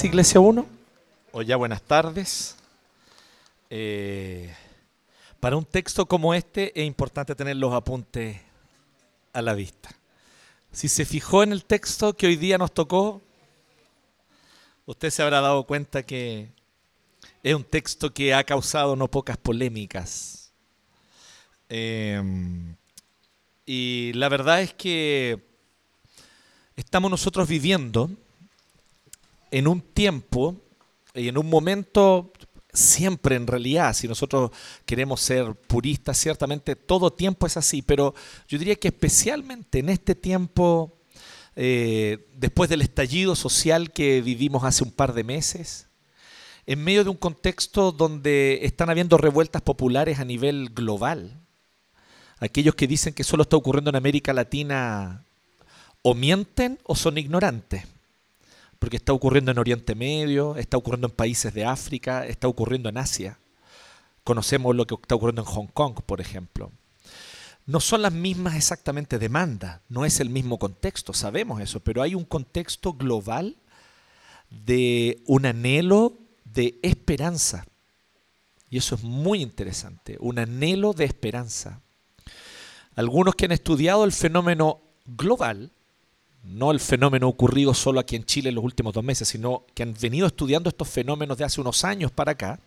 Iglesia 1. O ya buenas tardes. Eh, para un texto como este es importante tener los apuntes a la vista. Si se fijó en el texto que hoy día nos tocó, usted se habrá dado cuenta que es un texto que ha causado no pocas polémicas. Eh, y la verdad es que estamos nosotros viviendo en un tiempo y en un momento, siempre en realidad, si nosotros queremos ser puristas, ciertamente todo tiempo es así, pero yo diría que especialmente en este tiempo, eh, después del estallido social que vivimos hace un par de meses, en medio de un contexto donde están habiendo revueltas populares a nivel global, aquellos que dicen que solo está ocurriendo en América Latina o mienten o son ignorantes porque está ocurriendo en Oriente Medio, está ocurriendo en países de África, está ocurriendo en Asia. Conocemos lo que está ocurriendo en Hong Kong, por ejemplo. No son las mismas exactamente demandas, no es el mismo contexto, sabemos eso, pero hay un contexto global de un anhelo de esperanza. Y eso es muy interesante, un anhelo de esperanza. Algunos que han estudiado el fenómeno global, no el fenómeno ocurrido solo aquí en Chile en los últimos dos meses, sino que han venido estudiando estos fenómenos de hace unos años para acá,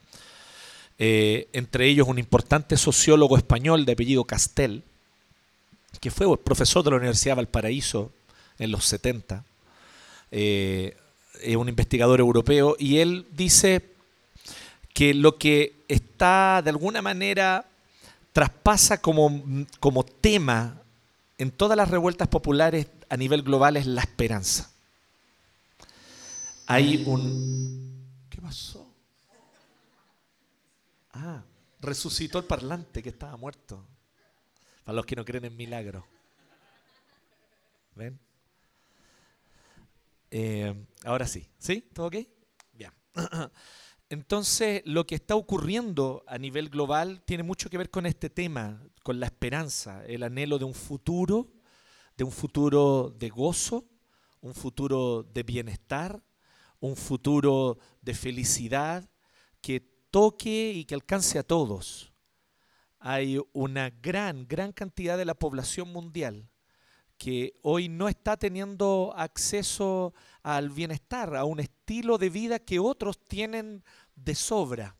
eh, entre ellos un importante sociólogo español de apellido Castel, que fue profesor de la Universidad de Valparaíso en los 70, eh, es un investigador europeo, y él dice que lo que está de alguna manera traspasa como, como tema en todas las revueltas populares a nivel global es la esperanza. Hay un... ¿Qué pasó? Ah, resucitó el parlante que estaba muerto. Para los que no creen en milagros. ¿Ven? Eh, ahora sí. ¿Sí? ¿Todo ok? Bien. Entonces, lo que está ocurriendo a nivel global tiene mucho que ver con este tema, con la esperanza, el anhelo de un futuro, de un futuro de gozo, un futuro de bienestar, un futuro de felicidad que toque y que alcance a todos. Hay una gran, gran cantidad de la población mundial que hoy no está teniendo acceso al bienestar, a un estilo de vida que otros tienen de sobra.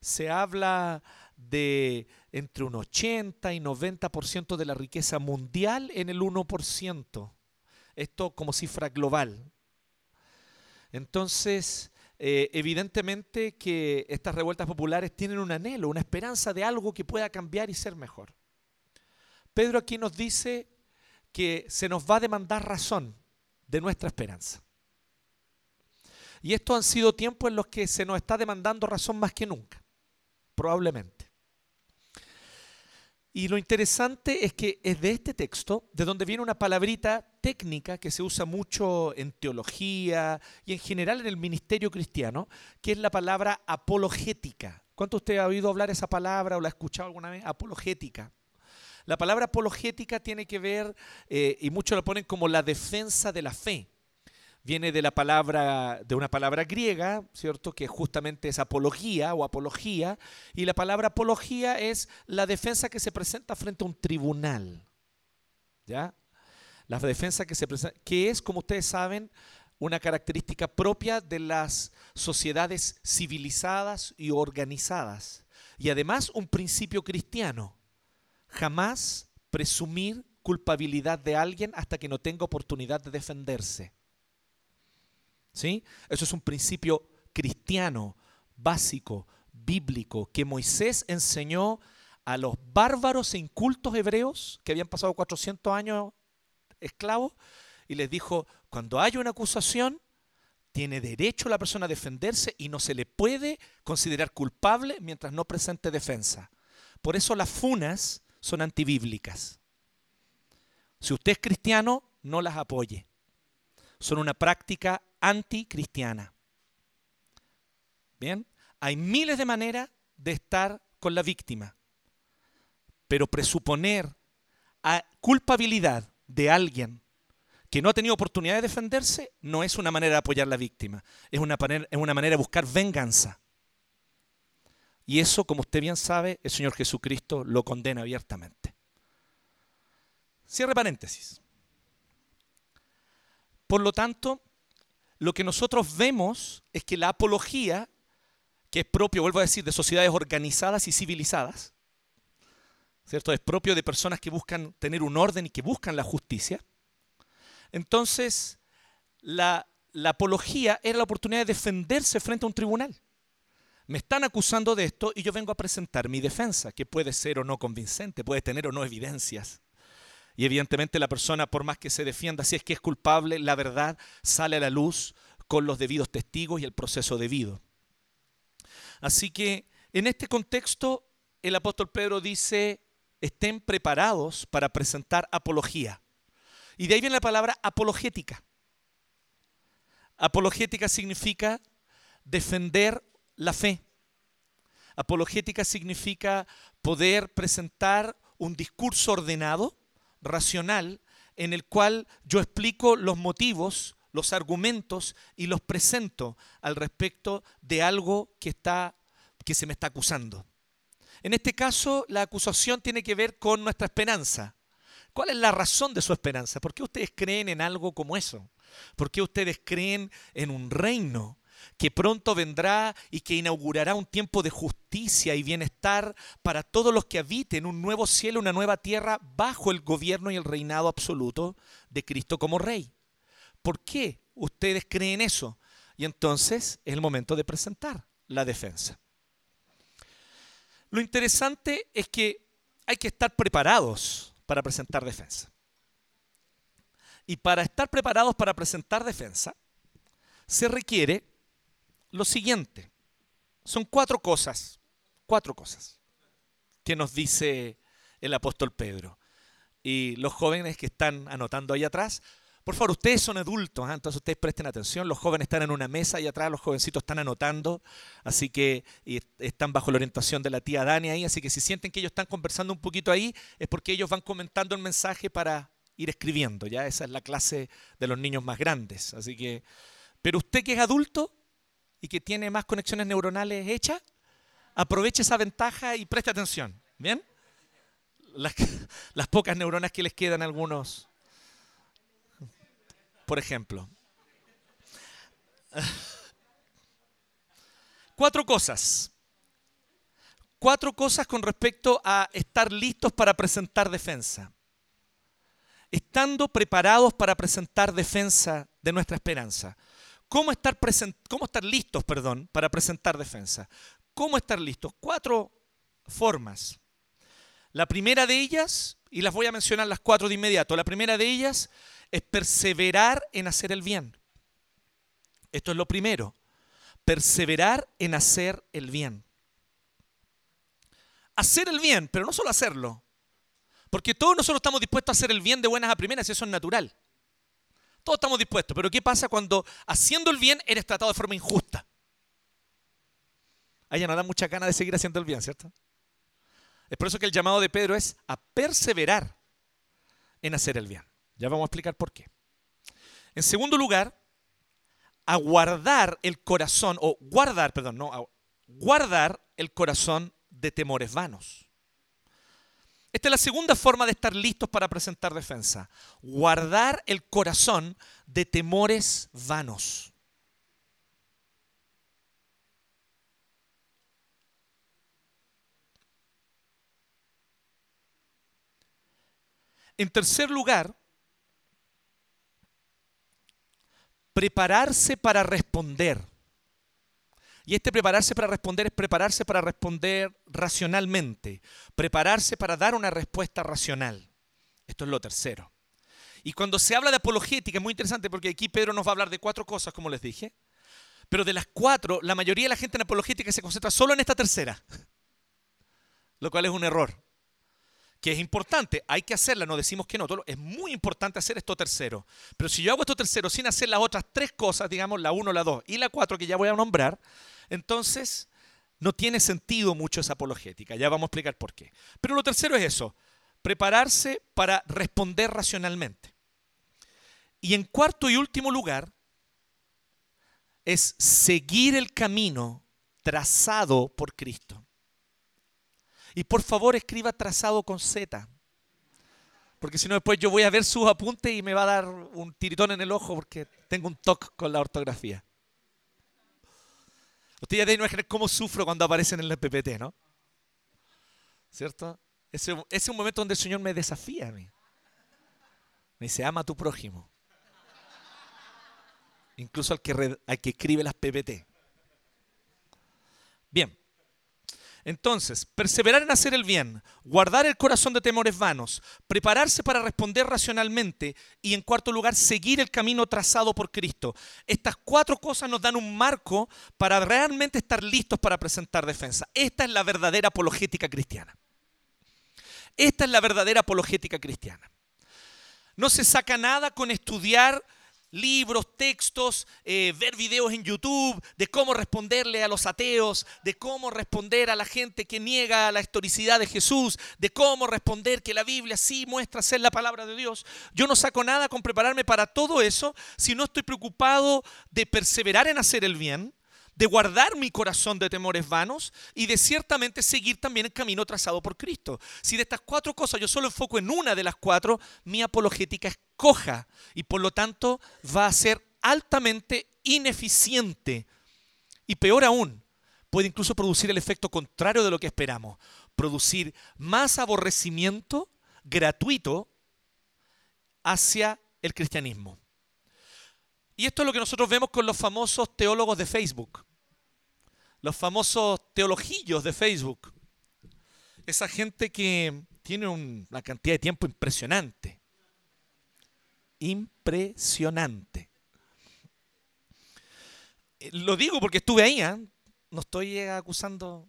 Se habla de entre un 80 y 90% de la riqueza mundial en el 1%. Esto como cifra global. Entonces, eh, evidentemente que estas revueltas populares tienen un anhelo, una esperanza de algo que pueda cambiar y ser mejor. Pedro aquí nos dice que se nos va a demandar razón de nuestra esperanza. Y estos han sido tiempos en los que se nos está demandando razón más que nunca, probablemente. Y lo interesante es que es de este texto de donde viene una palabrita técnica que se usa mucho en teología y en general en el ministerio cristiano, que es la palabra apologética. ¿Cuánto usted ha oído hablar esa palabra o la ha escuchado alguna vez? Apologética. La palabra apologética tiene que ver, eh, y muchos la ponen como la defensa de la fe. Viene de la palabra, de una palabra griega, ¿cierto? Que justamente es apología o apología. Y la palabra apología es la defensa que se presenta frente a un tribunal. ¿Ya? La defensa que se presenta, que es, como ustedes saben, una característica propia de las sociedades civilizadas y organizadas. Y además un principio cristiano jamás presumir culpabilidad de alguien hasta que no tenga oportunidad de defenderse. ¿Sí? Eso es un principio cristiano, básico, bíblico, que Moisés enseñó a los bárbaros e incultos hebreos que habían pasado 400 años esclavos y les dijo, cuando haya una acusación, tiene derecho la persona a defenderse y no se le puede considerar culpable mientras no presente defensa. Por eso las funas son antibíblicas. Si usted es cristiano, no las apoye. Son una práctica anticristiana. Bien, hay miles de maneras de estar con la víctima, pero presuponer culpabilidad de alguien que no ha tenido oportunidad de defenderse no es una manera de apoyar a la víctima, es una, es una manera de buscar venganza. Y eso, como usted bien sabe, el Señor Jesucristo lo condena abiertamente. Cierre paréntesis. Por lo tanto, lo que nosotros vemos es que la apología, que es propio, vuelvo a decir, de sociedades organizadas y civilizadas, ¿cierto? Es propio de personas que buscan tener un orden y que buscan la justicia. Entonces, la, la apología era la oportunidad de defenderse frente a un tribunal. Me están acusando de esto y yo vengo a presentar mi defensa, que puede ser o no convincente, puede tener o no evidencias. Y evidentemente la persona, por más que se defienda, si es que es culpable, la verdad sale a la luz con los debidos testigos y el proceso debido. Así que en este contexto, el apóstol Pedro dice, estén preparados para presentar apología. Y de ahí viene la palabra apologética. Apologética significa defender la fe. Apologética significa poder presentar un discurso ordenado, racional, en el cual yo explico los motivos, los argumentos y los presento al respecto de algo que está que se me está acusando. En este caso, la acusación tiene que ver con nuestra esperanza. ¿Cuál es la razón de su esperanza? ¿Por qué ustedes creen en algo como eso? ¿Por qué ustedes creen en un reino que pronto vendrá y que inaugurará un tiempo de justicia y bienestar para todos los que habiten un nuevo cielo, una nueva tierra bajo el gobierno y el reinado absoluto de Cristo como Rey? ¿Por qué ustedes creen eso? Y entonces es el momento de presentar la defensa. Lo interesante es que hay que estar preparados para presentar defensa. Y para estar preparados para presentar defensa, se requiere lo siguiente. Son cuatro cosas, cuatro cosas que nos dice el apóstol Pedro. Y los jóvenes que están anotando ahí atrás, por favor, ustedes son adultos, ¿ah? entonces ustedes presten atención. Los jóvenes están en una mesa ahí atrás, los jovencitos están anotando, así que están bajo la orientación de la tía Dani ahí. Así que si sienten que ellos están conversando un poquito ahí, es porque ellos van comentando el mensaje para ir escribiendo. Ya esa es la clase de los niños más grandes. Así que, pero usted que es adulto y que tiene más conexiones neuronales hechas, aproveche esa ventaja y preste atención. ¿Bien? Las, pocas neuronas que les quedan a algunos por ejemplo. Cuatro cosas. Cuatro cosas con respecto a estar listos para presentar defensa. Estando preparados para presentar defensa de nuestra esperanza. ¿Cómo estar, listos perdón, para presentar defensa? ¿Cómo estar listos? Cuatro formas. La primera de ellas, y las voy a mencionar las cuatro de inmediato, la primera de ellas es perseverar en hacer el bien. Esto es lo primero. Perseverar en hacer el bien. Hacer el bien, pero no solo hacerlo. Porque todos nosotros estamos dispuestos a hacer el bien de buenas a primeras y eso es natural. Todos estamos dispuestos. Pero ¿qué pasa cuando haciendo el bien eres tratado de forma injusta? Ahí ya no da mucha gana de seguir haciendo el bien, ¿cierto? Es por eso que el llamado de Pedro es a perseverar en hacer el bien. Ya vamos a explicar por qué. En segundo lugar, a guardar el corazón, o guardar, perdón, no, a guardar el corazón de temores vanos. Esta es la segunda forma de estar listos para presentar defensa. Guardar el corazón de temores vanos. En tercer lugar, prepararse para responder. Y este prepararse para responder es prepararse para responder racionalmente, prepararse para dar una respuesta racional. Esto es lo tercero. Y cuando se habla de apologética es muy interesante porque aquí Pedro nos va a hablar de cuatro cosas, como les dije. Pero de las cuatro, la mayoría de la gente en apologética se concentra solo en esta tercera, lo cual es un error. que es importante, hay que hacerla, no decimos que no, es muy importante hacer esto tercero. Pero si yo hago esto tercero sin hacer las otras tres cosas, digamos la 1, la 2 y la 4 que ya voy a nombrar, entonces no tiene sentido mucho esa apologética. Ya vamos a explicar por qué. Pero lo tercero es eso, prepararse para responder racionalmente. Y en cuarto y último lugar, es seguir el camino trazado por Cristo. Y por favor escriba trazado con Z. Porque si no después yo voy a ver sus apuntes y me va a dar un tiritón en el ojo porque tengo un toque con la ortografía. Usted ya debe imaginar cómo sufro cuando aparecen en el PPT, ¿no? ¿Cierto? Ese, es un momento donde el Señor me desafía a mí. Me dice, ama a tu prójimo. Incluso al que, al que escribe las PPT. Bien. Entonces, perseverar en hacer el bien, guardar el corazón de temores vanos, prepararse para responder racionalmente y en cuarto lugar, seguir el camino trazado por Cristo. Estas cuatro cosas nos dan un marco para realmente estar listos para presentar defensa. Esta es la verdadera apologética cristiana. Esta es la verdadera apologética cristiana. No se saca nada con estudiar libros, textos, eh, ver videos en YouTube de cómo responderle a los ateos, de cómo responder a la gente que niega la historicidad de Jesús, de cómo responder que la Biblia sí muestra ser la palabra de Dios. Yo no saco nada con prepararme para todo eso si no estoy preocupado de perseverar en hacer el bien, de guardar mi corazón de temores vanos y de ciertamente seguir también el camino trazado por Cristo. Si de estas cuatro cosas yo solo enfoco en una de las cuatro, mi apologética es coja y por lo tanto va a ser altamente ineficiente. Y peor aún, puede incluso producir el efecto contrario de lo que esperamos, producir más aborrecimiento gratuito hacia el cristianismo. Y esto es lo que nosotros vemos con los famosos teólogos de Facebook, los famosos teologillos de Facebook. Esa gente que tiene un- una cantidad de tiempo impresionante. Impresionante. Eh, Lo digo porque estuve ahí, ¿ah? no estoy eh, acusando.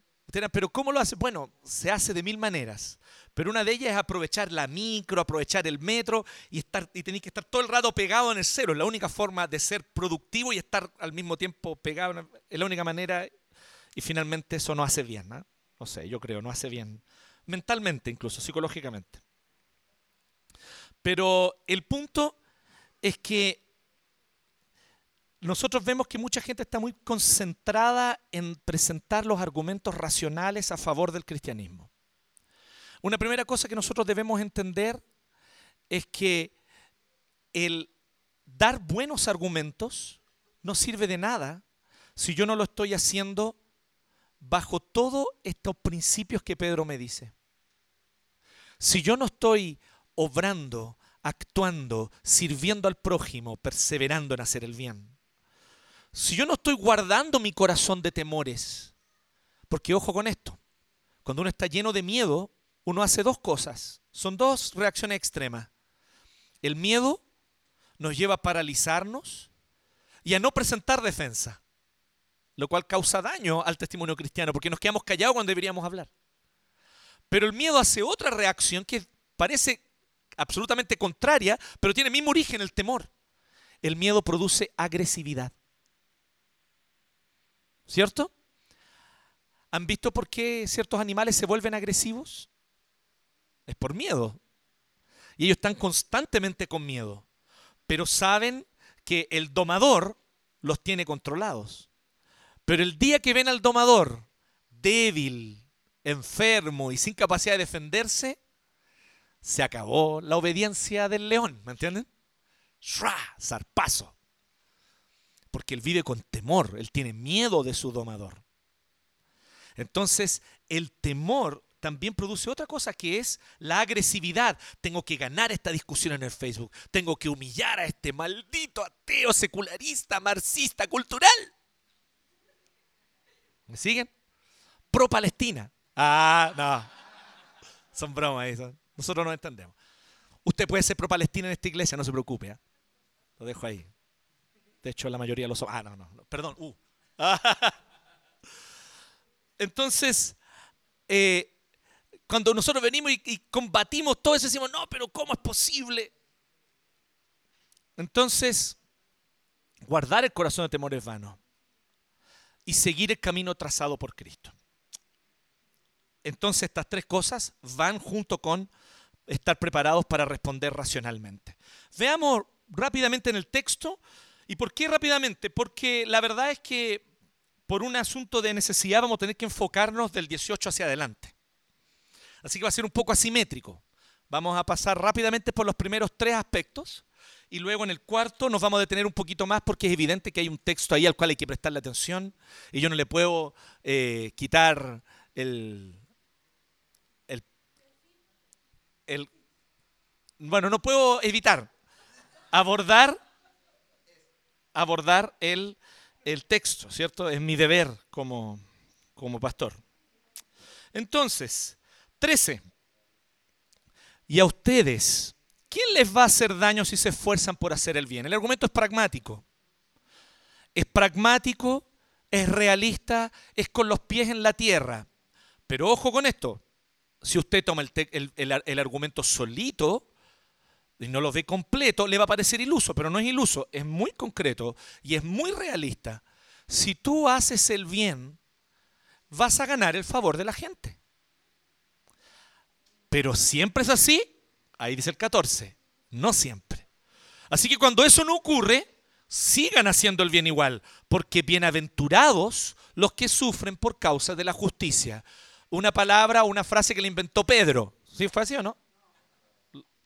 Pero ¿cómo lo hace? Bueno, se hace de mil maneras. Pero una de ellas es aprovechar la micro, aprovechar el metro y, estar, y tenéis que estar todo el rato pegado en el cero. Es la única forma de ser productivo y estar al mismo tiempo pegado. Es la única manera. Y finalmente eso no hace bien. ¿ah? No sé, yo creo, no hace bien. Mentalmente, incluso, psicológicamente. Pero el punto es que nosotros vemos que mucha gente está muy concentrada en presentar los argumentos racionales a favor del cristianismo. Una primera cosa que nosotros debemos entender es que el dar buenos argumentos no sirve de nada si yo no lo estoy haciendo bajo todos estos principios que Pedro me dice. Si yo no estoy obrando, actuando, sirviendo al prójimo, perseverando en hacer el bien, si yo no estoy guardando mi corazón de temores, porque ojo con esto, cuando uno está lleno de miedo, uno hace dos cosas, son dos reacciones extremas. El miedo nos lleva a paralizarnos y a no presentar defensa, lo cual causa daño al testimonio cristiano, porque nos quedamos callados cuando deberíamos hablar. Pero el miedo hace otra reacción que parece absolutamente contraria, pero tiene el mismo origen, el temor. El miedo produce agresividad. ¿Cierto? ¿Han visto por qué ciertos animales se vuelven agresivos? Es por miedo. Y ellos están constantemente con miedo. Pero saben que el domador los tiene controlados. Pero el día que ven al domador débil, enfermo y sin capacidad de defenderse, se acabó la obediencia del león, ¿me entienden? ¡Shra! Zarpazo. Porque él vive con temor, él tiene miedo de su domador. Entonces, el temor también produce otra cosa que es la agresividad. Tengo que ganar esta discusión en el Facebook. Tengo que humillar a este maldito ateo, secularista, marxista, cultural. ¿Me siguen? Pro Palestina. Ah, no. Son bromas eso. Nosotros no entendemos. Usted puede ser pro Palestina en esta iglesia, no se preocupe. ¿ah? Lo dejo ahí. De hecho, la mayoría lo son. Ah, no, no. Perdón. Uh. Entonces, eh, cuando nosotros venimos y, y combatimos todo eso, decimos, no, pero ¿cómo es posible? Entonces, guardar el corazón de temor es vano y seguir el camino trazado por Cristo. Entonces estas tres cosas van junto con estar preparados para responder racionalmente. Veamos rápidamente en el texto. ¿Y por qué rápidamente? Porque la verdad es que por un asunto de necesidad vamos a tener que enfocarnos del 18 hacia adelante. Así que va a ser un poco asimétrico. Vamos a pasar rápidamente por los primeros tres aspectos y luego en el cuarto nos vamos a detener un poquito más porque es evidente que hay un texto ahí al cual hay que prestarle atención y yo no le puedo eh, quitar el, el, el... Bueno, no puedo evitar abordar, abordar el, el texto, ¿cierto? Es mi deber como, como pastor. Entonces, 13. Y a ustedes, ¿quién les va a hacer daño si se esfuerzan por hacer el bien? El argumento es pragmático. Es pragmático, es realista, es con los pies en la tierra. Pero ojo con esto, si usted toma el, argumento solito y no lo ve completo, le va a parecer iluso, pero no es iluso, es muy concreto y es muy realista. Si tú haces el bien, vas a ganar el favor de la gente. Pero siempre es así, ahí dice el 14, no siempre. Así que cuando eso no ocurre, sigan haciendo el bien igual, porque bienaventurados los que sufren por causa de la justicia. Una palabra, una frase que le inventó Pedro. ¿Sí fue así o no?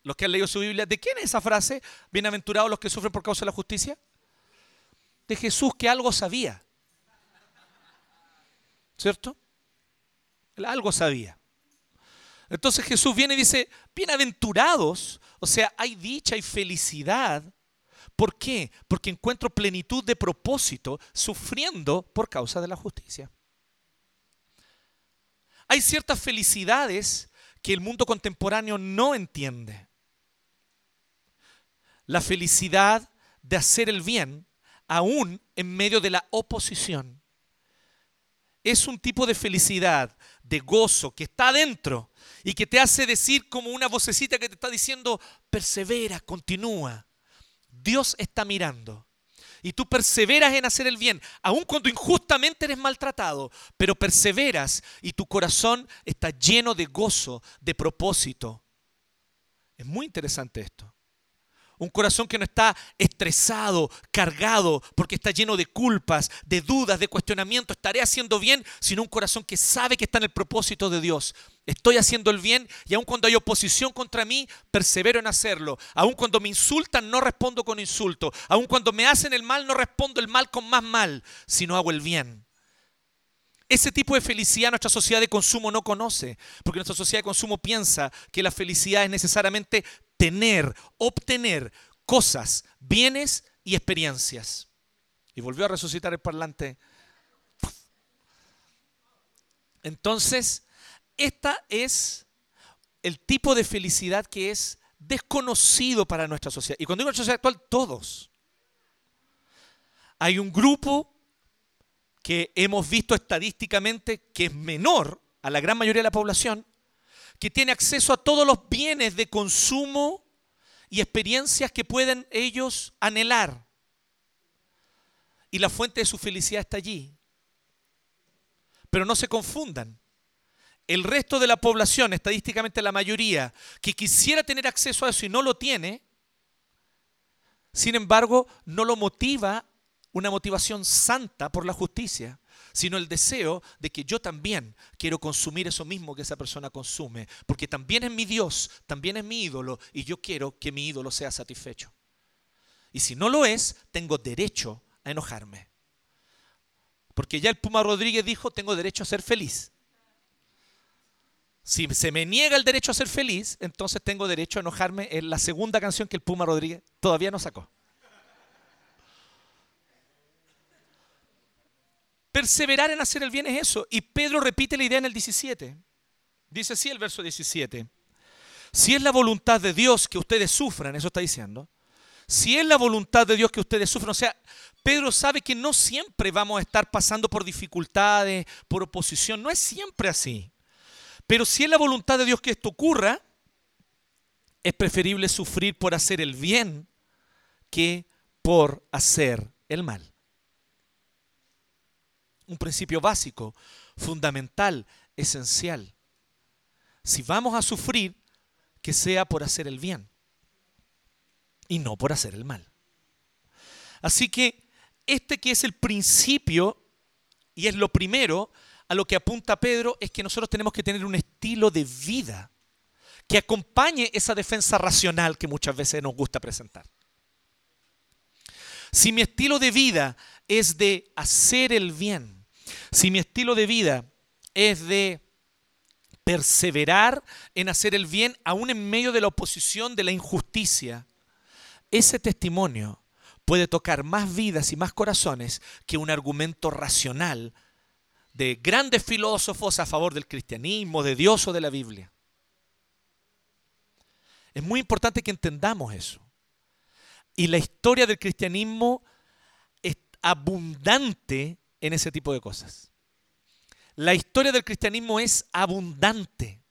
Los que han leído su Biblia, ¿de quién es esa frase? Bienaventurados los que sufren por causa de la justicia. De Jesús que algo sabía. ¿Cierto? Algo sabía. Entonces Jesús viene y dice, bienaventurados, o sea, hay dicha y felicidad. ¿Por qué? Porque encuentro plenitud de propósito sufriendo por causa de la justicia. Hay ciertas felicidades que el mundo contemporáneo no entiende. La felicidad de hacer el bien aún en medio de la oposición. Es un tipo de felicidad, de gozo que está adentro y que te hace decir como una vocecita que te está diciendo, persevera, continúa. Dios está mirando. Y tú perseveras en hacer el bien, aun cuando injustamente eres maltratado, pero perseveras y tu corazón está lleno de gozo, de propósito. Es muy interesante esto. Un corazón que no está estresado, cargado, porque está lleno de culpas, de dudas, de cuestionamientos. Estaré haciendo bien, sino un corazón que sabe que está en el propósito de Dios. Estoy haciendo el bien y aun cuando hay oposición contra mí, persevero en hacerlo. Aun cuando me insultan, no respondo con insulto. Aun cuando me hacen el mal, no respondo el mal con más mal, sino hago el bien. Ese tipo de felicidad nuestra sociedad de consumo no conoce, porque nuestra sociedad de consumo piensa que la felicidad es necesariamente tener, obtener cosas, bienes y experiencias. Y volvió a resucitar el parlante. Entonces, esta es el tipo de felicidad que es desconocido para nuestra sociedad. Y cuando digo nuestra sociedad actual, todos. Hay un grupo que hemos visto estadísticamente que es menor a la gran mayoría de la población, que tiene acceso a todos los bienes de consumo y experiencias que pueden ellos anhelar. Y la fuente de su felicidad está allí. Pero no se confundan. El resto de la población, estadísticamente la mayoría, que quisiera tener acceso a eso y no lo tiene, sin embargo, no lo motiva una motivación santa por la justicia, sino el deseo de que yo también quiero consumir eso mismo que esa persona consume, porque también es mi Dios, también es mi ídolo, y yo quiero que mi ídolo sea satisfecho. Y si no lo es, tengo derecho a enojarme. Porque ya el Puma Rodríguez dijo, tengo derecho a ser feliz. Si se me niega el derecho a ser feliz, entonces tengo derecho a enojarme en la segunda canción que el Puma Rodríguez todavía no sacó. Perseverar en hacer el bien es eso. Y Pedro repite la idea en el 17. Dice así el verso 17. Si es la voluntad de Dios que ustedes sufran, eso está diciendo. Si es la voluntad de Dios que ustedes sufran, o sea, Pedro sabe que no siempre vamos a estar pasando por dificultades, por oposición, no es siempre así. Pero si es la voluntad de Dios que esto ocurra, es preferible sufrir por hacer el bien que por hacer el mal. Un principio básico, fundamental, esencial. Si vamos a sufrir, que sea por hacer el bien y no por hacer el mal. Así que este que es el principio y es lo primero a lo que apunta Pedro es que nosotros tenemos que tener un estilo de vida que acompañe esa defensa racional que muchas veces nos gusta presentar. Si mi estilo de vida es de hacer el bien, si mi estilo de vida es de perseverar en hacer el bien aún en medio de la oposición de la injusticia, ese testimonio puede tocar más vidas y más corazones que un argumento racional de grandes filósofos a favor del cristianismo, de Dios o de la Biblia. Es muy importante que entendamos eso. Y la historia del cristianismo abundante en ese tipo de cosas. La historia del cristianismo es abundante.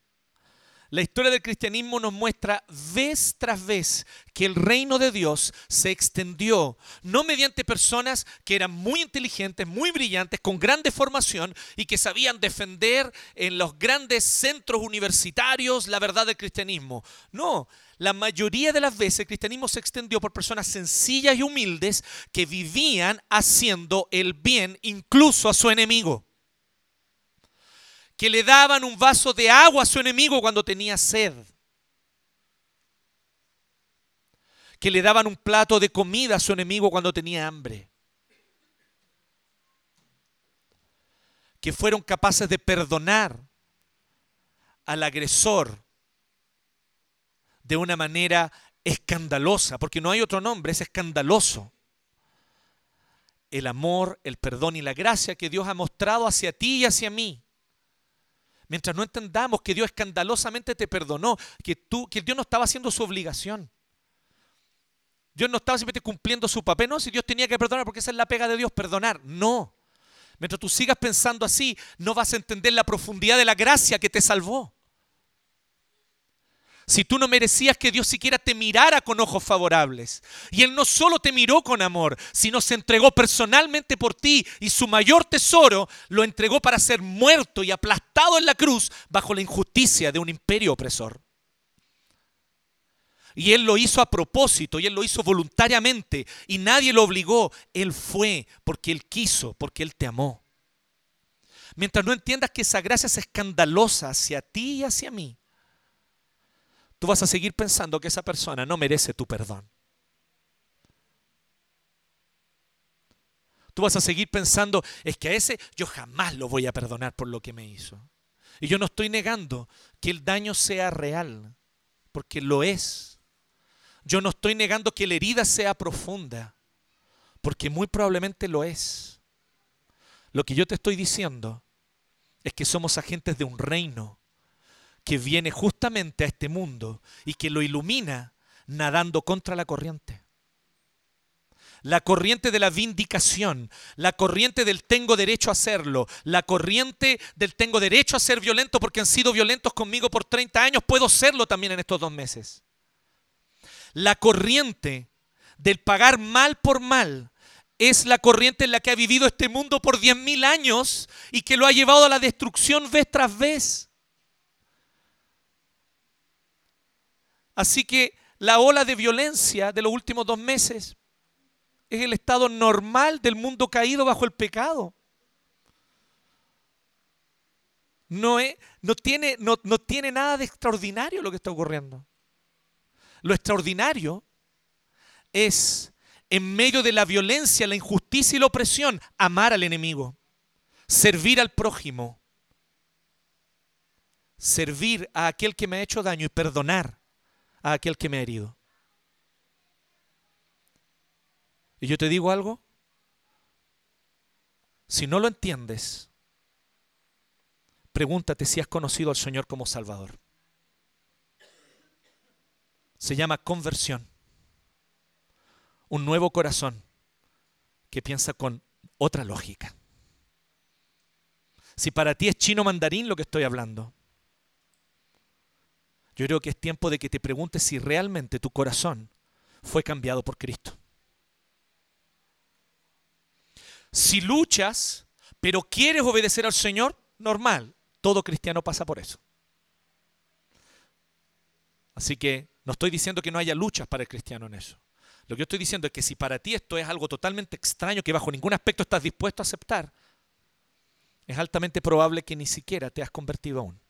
La historia del cristianismo nos muestra vez tras vez que el reino de Dios se extendió, no mediante personas que eran muy inteligentes, muy brillantes, con grande formación y que sabían defender en los grandes centros universitarios la verdad del cristianismo. No, la mayoría de las veces el cristianismo se extendió por personas sencillas y humildes que vivían haciendo el bien incluso a su enemigo que le daban un vaso de agua a su enemigo cuando tenía sed, que le daban un plato de comida a su enemigo cuando tenía hambre, que fueron capaces de perdonar al agresor de una manera escandalosa, porque no hay otro nombre, es escandaloso. El amor, el perdón y la gracia que Dios ha mostrado hacia ti y hacia mí Mientras no entendamos que Dios escandalosamente te perdonó, que, tú, que Dios no estaba haciendo su obligación. Dios no estaba simplemente cumpliendo su papel. No, si Dios tenía que perdonar, porque esa es la pega de Dios, perdonar. No. Mientras tú sigas pensando así, no vas a entender la profundidad de la gracia que te salvó. Si tú no merecías que Dios siquiera te mirara con ojos favorables. Y Él no solo te miró con amor, sino se entregó personalmente por ti y su mayor tesoro lo entregó para ser muerto y aplastado en la cruz bajo la injusticia de un imperio opresor. Y Él lo hizo a propósito y Él lo hizo voluntariamente y nadie lo obligó. Él fue porque Él quiso, porque Él te amó. Mientras no entiendas que esa gracia es escandalosa hacia ti y hacia mí, tú vas a seguir pensando que esa persona no merece tu perdón. Tú vas a seguir pensando, es que a ese yo jamás lo voy a perdonar por lo que me hizo. Y yo no estoy negando que el daño sea real, porque lo es. Yo no estoy negando que la herida sea profunda, porque muy probablemente lo es. Lo que yo te estoy diciendo es que somos agentes de un reino que viene justamente a este mundo y que lo ilumina nadando contra la corriente. La corriente de la vindicación, la corriente del tengo derecho a hacerlo, la corriente del tengo derecho a ser violento porque han sido violentos conmigo por 30 años, puedo serlo también en estos dos meses. La corriente del pagar mal por mal es la corriente en la que ha vivido este mundo por 10.000 años y que lo ha llevado a la destrucción vez tras vez. Así que la ola de violencia de los últimos dos meses es el estado normal del mundo caído bajo el pecado. No, no, tiene, no, no tiene nada de extraordinario lo que está ocurriendo. Lo extraordinario es, en medio de la violencia, la injusticia y la opresión, amar al enemigo, servir al prójimo, servir a aquel que me ha hecho daño y perdonar a aquel que me ha herido. Y yo te digo algo, si no lo entiendes, pregúntate si has conocido al Señor como Salvador. Se llama conversión. Un nuevo corazón que piensa con otra lógica. Si para ti es chino mandarín lo que estoy hablando, Yo creo que es tiempo de que te preguntes si realmente tu corazón fue cambiado por Cristo. Si luchas, pero quieres obedecer al Señor, normal. Todo cristiano pasa por eso. Así que no estoy diciendo que no haya luchas para el cristiano en eso. Lo que yo estoy diciendo es que si para ti esto es algo totalmente extraño que bajo ningún aspecto estás dispuesto a aceptar, es altamente probable que ni siquiera te has convertido aún.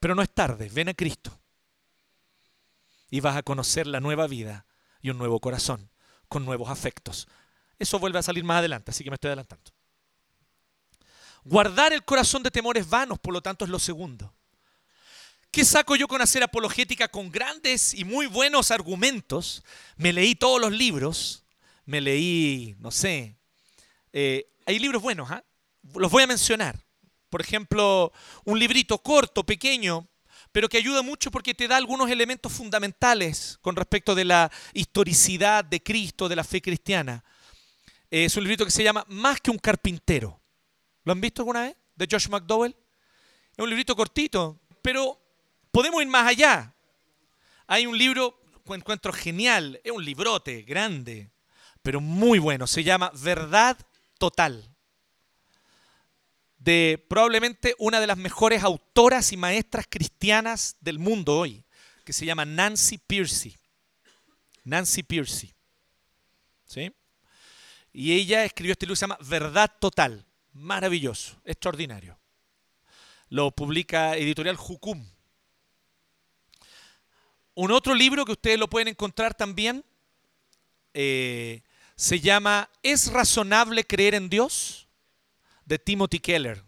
Pero no es tarde, ven a Cristo y vas a conocer la nueva vida y un nuevo corazón con nuevos afectos. Eso vuelve a salir más adelante, así que me estoy adelantando. Guardar el corazón de temores vanos, por lo tanto, es lo segundo. ¿Qué saco yo con hacer apologética con grandes y muy buenos argumentos? Me leí todos los libros, me leí, no sé, eh, hay libros buenos, ¿ah? los voy a mencionar. Por ejemplo, un librito corto, pequeño, pero que ayuda mucho porque te da algunos elementos fundamentales con respecto de la historicidad de Cristo, de la fe cristiana. Es un librito que se llama Más que un carpintero. ¿Lo han visto alguna vez? De Josh McDowell. Es un librito cortito, pero podemos ir más allá. Hay un libro que encuentro genial, es un librote grande, pero muy bueno. Se llama Verdad Total de probablemente una de las mejores autoras y maestras cristianas del mundo hoy, que se llama Nancy Piercy. Nancy Piercy. ¿Sí? Y ella escribió este libro que se llama Verdad Total. Maravilloso, extraordinario. Lo publica Editorial Jucum. Un otro libro que ustedes lo pueden encontrar también eh, se llama ¿Es razonable creer en Dios? De Timothy Keller.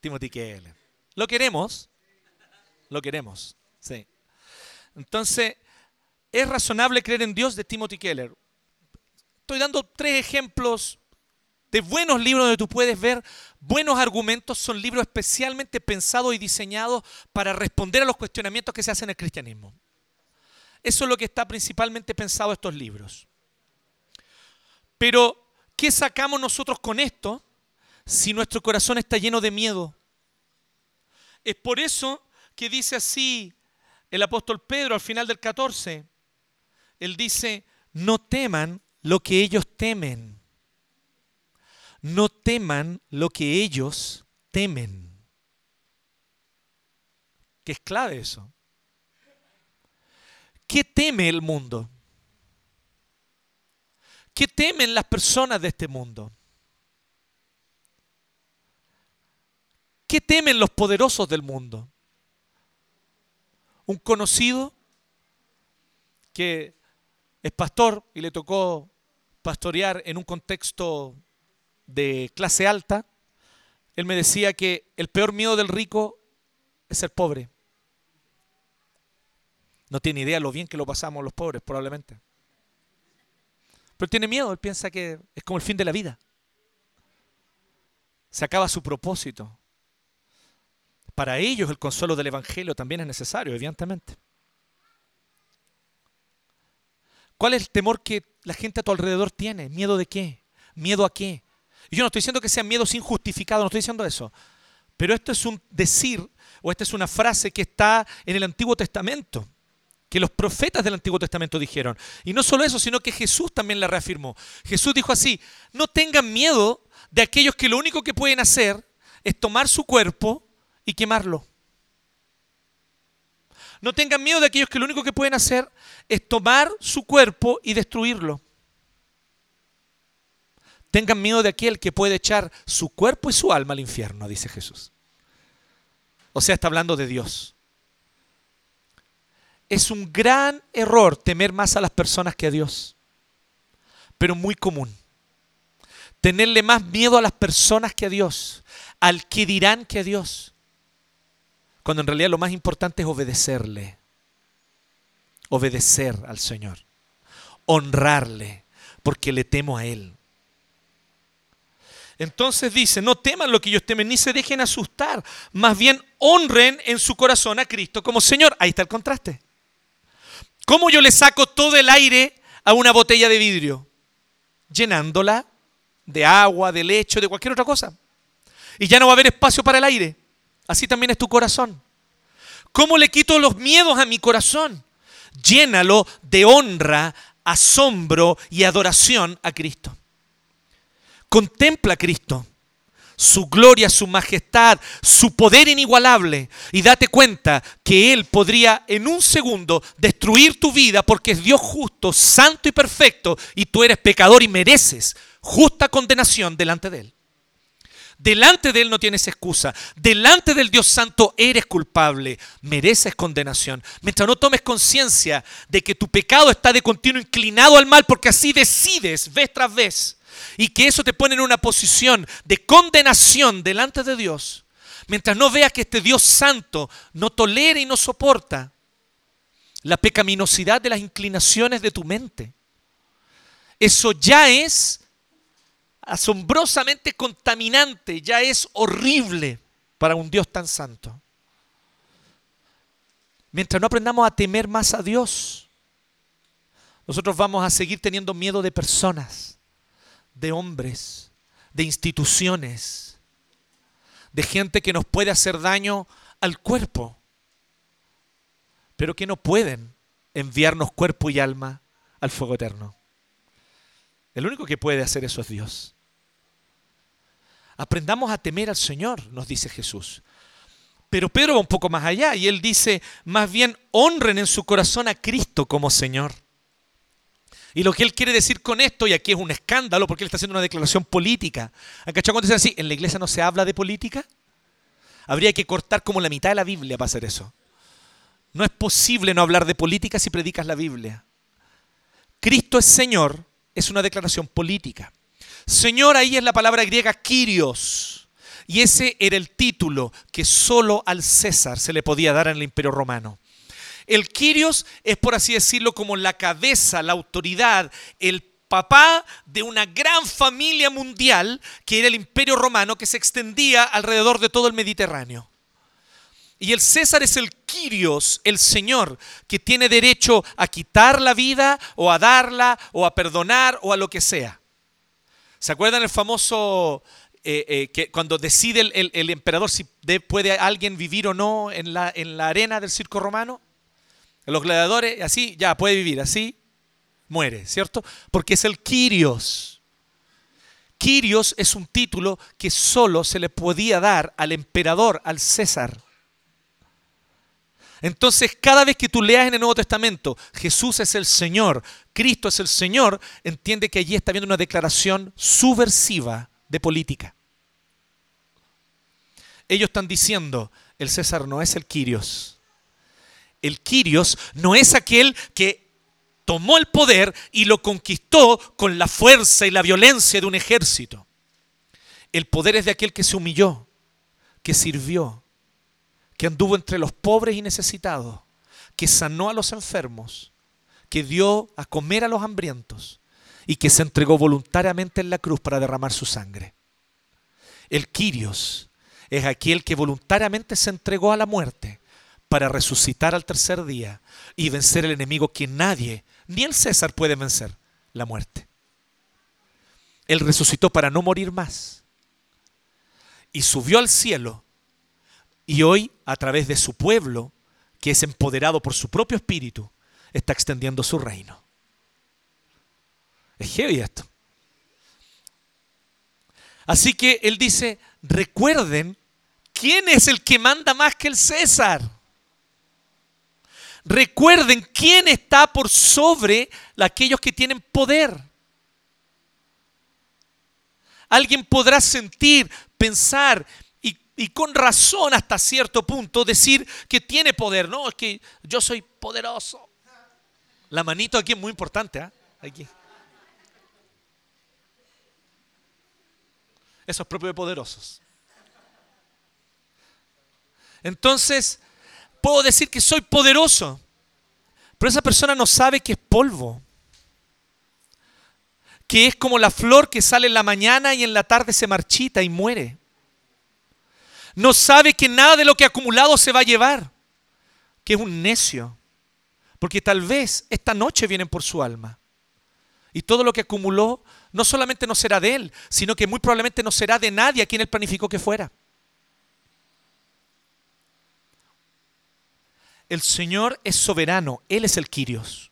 Timothy Keller. ¿Lo queremos? Lo queremos, sí. Entonces, ¿es razonable creer en Dios de Timothy Keller? Estoy dando tres ejemplos de buenos libros donde tú puedes ver buenos argumentos. Son libros especialmente pensados y diseñados para responder a los cuestionamientos que se hacen en el cristianismo. Eso es lo que está principalmente pensado en estos libros. Pero, ¿qué sacamos nosotros con esto? Si nuestro corazón está lleno de miedo. Es por eso que dice así el apóstol Pedro al final del 14. Él dice, no teman lo que ellos temen. No teman lo que ellos temen. Que es clave eso. ¿Qué teme el mundo? ¿Qué temen las personas de este mundo? ¿Qué temen los poderosos del mundo? Un conocido que es pastor y le tocó pastorear en un contexto de clase alta, él me decía que el peor miedo del rico es ser pobre. No tiene idea lo bien que lo pasamos los pobres, probablemente. Pero tiene miedo, él piensa que es como el fin de la vida. Se acaba su propósito. Para ellos el consuelo del Evangelio también es necesario, evidentemente. ¿Cuál es el temor que la gente a tu alrededor tiene? ¿Miedo de qué? ¿Miedo a qué? Yo no estoy diciendo que sean miedos injustificados, no estoy diciendo eso. Pero esto es un decir, o esta es una frase que está en el Antiguo Testamento, que los profetas del Antiguo Testamento dijeron. Y no solo eso, sino que Jesús también la reafirmó. Jesús dijo así, no tengan miedo de aquellos que lo único que pueden hacer es tomar su cuerpo y quemarlo. No tengan miedo de aquellos que lo único que pueden hacer es tomar su cuerpo y destruirlo. Tengan miedo de aquel que puede echar su cuerpo y su alma al infierno, dice Jesús. O sea, está hablando de Dios. Es un gran error temer más a las personas que a Dios, pero muy común. Tenerle más miedo a las personas que a Dios, al que dirán que a Dios cuando en realidad lo más importante es obedecerle. Obedecer al Señor. Honrarle, porque le temo a Él. Entonces dice, no teman lo que ellos temen, ni se dejen asustar. Más bien honren en su corazón a Cristo como Señor. Ahí está el contraste. ¿Cómo yo le saco todo el aire a una botella de vidrio? Llenándola de agua, de leche, de cualquier otra cosa. Y ya no va a haber espacio para el aire. Así también es tu corazón. ¿Cómo le quito los miedos a mi corazón? Llénalo de honra, asombro y adoración a Cristo. Contempla a Cristo, su gloria, su majestad, su poder inigualable y date cuenta que Él podría en un segundo destruir tu vida porque es Dios justo, santo y perfecto y tú eres pecador y mereces justa condenación delante de Él. Delante de Él no tienes excusa. Delante del Dios Santo eres culpable. Mereces condenación. Mientras no tomes conciencia de que tu pecado está de continuo inclinado al mal, porque así decides vez tras vez, y que eso te pone en una posición de condenación delante de Dios, mientras no veas que este Dios Santo no tolera y no soporta la pecaminosidad de las inclinaciones de tu mente, eso ya es asombrosamente contaminante, ya es horrible para un Dios tan santo. Mientras no aprendamos a temer más a Dios, nosotros vamos a seguir teniendo miedo de personas, de hombres, de instituciones, de gente que nos puede hacer daño al cuerpo, pero que no pueden enviarnos cuerpo y alma al fuego eterno. El único que puede hacer eso es Dios. Aprendamos a temer al Señor, nos dice Jesús. Pero Pedro va un poco más allá y él dice, más bien honren en su corazón a Cristo como Señor. Y lo que él quiere decir con esto, y aquí es un escándalo porque él está haciendo una declaración política. ¿Cachado cuando dicen así? ¿En la iglesia no se habla de política? Habría que cortar como la mitad de la Biblia para hacer eso. No es posible no hablar de política si predicas la Biblia. Cristo es Señor, es una declaración política. Señor ahí es la palabra griega Kyrios. Y ese era el título que solo al César se le podía dar en el imperio romano. El Kyrios es, por así decirlo, como la cabeza, la autoridad, el papá de una gran familia mundial que era el imperio romano que se extendía alrededor de todo el Mediterráneo. Y el César es el Kyrios, el Señor, que tiene derecho a quitar la vida o a darla o a perdonar o a lo que sea. ¿Se acuerdan el famoso eh, eh, que cuando decide el, emperador si puede alguien vivir o no en la, en la arena del circo romano? Los gladiadores, así, ya puede vivir, así muere, ¿cierto? Porque es el Kyrios. Kyrios es un título que solo se le podía dar al emperador, al César. Entonces, cada vez que tú leas en el Nuevo Testamento, Jesús es el Señor, Cristo es el Señor, entiende que allí está viendo una declaración subversiva de política. Ellos están diciendo, el César no es el Quirios. El Quirios no es aquel que tomó el poder y lo conquistó con la fuerza y la violencia de un ejército. El poder es de aquel que se humilló, que sirvió, que anduvo entre los pobres y necesitados, que sanó a los enfermos, que dio a comer a los hambrientos y que se entregó voluntariamente en la cruz para derramar su sangre. El Quirios es aquel que voluntariamente se entregó a la muerte para resucitar al tercer día y vencer el enemigo que nadie, ni el César puede vencer, la muerte. Él resucitó para no morir más y subió al cielo y hoy, a través de su pueblo, que es empoderado por su propio espíritu, está extendiendo su reino. Es heavy esto. Así que él dice, recuerden quién es el que manda más que el César. Recuerden quién está por sobre aquellos que tienen poder. Alguien podrá sentir, pensar, y con razón hasta cierto punto decir que tiene poder. No, es que yo soy poderoso. La manito aquí es muy importante. ¿eh? Aquí. Eso es propio de poderosos. Entonces, puedo decir que soy poderoso, pero esa persona no sabe que es polvo, que es como la flor que sale en la mañana y en la tarde se marchita y muere no sabe que nada de lo que ha acumulado se va a llevar, que es un necio, porque tal vez esta noche vienen por su alma. Y todo lo que acumuló no solamente no será de él, sino que muy probablemente no será de nadie a quien él planificó que fuera. el Señor es soberano, Él es el Kyrios.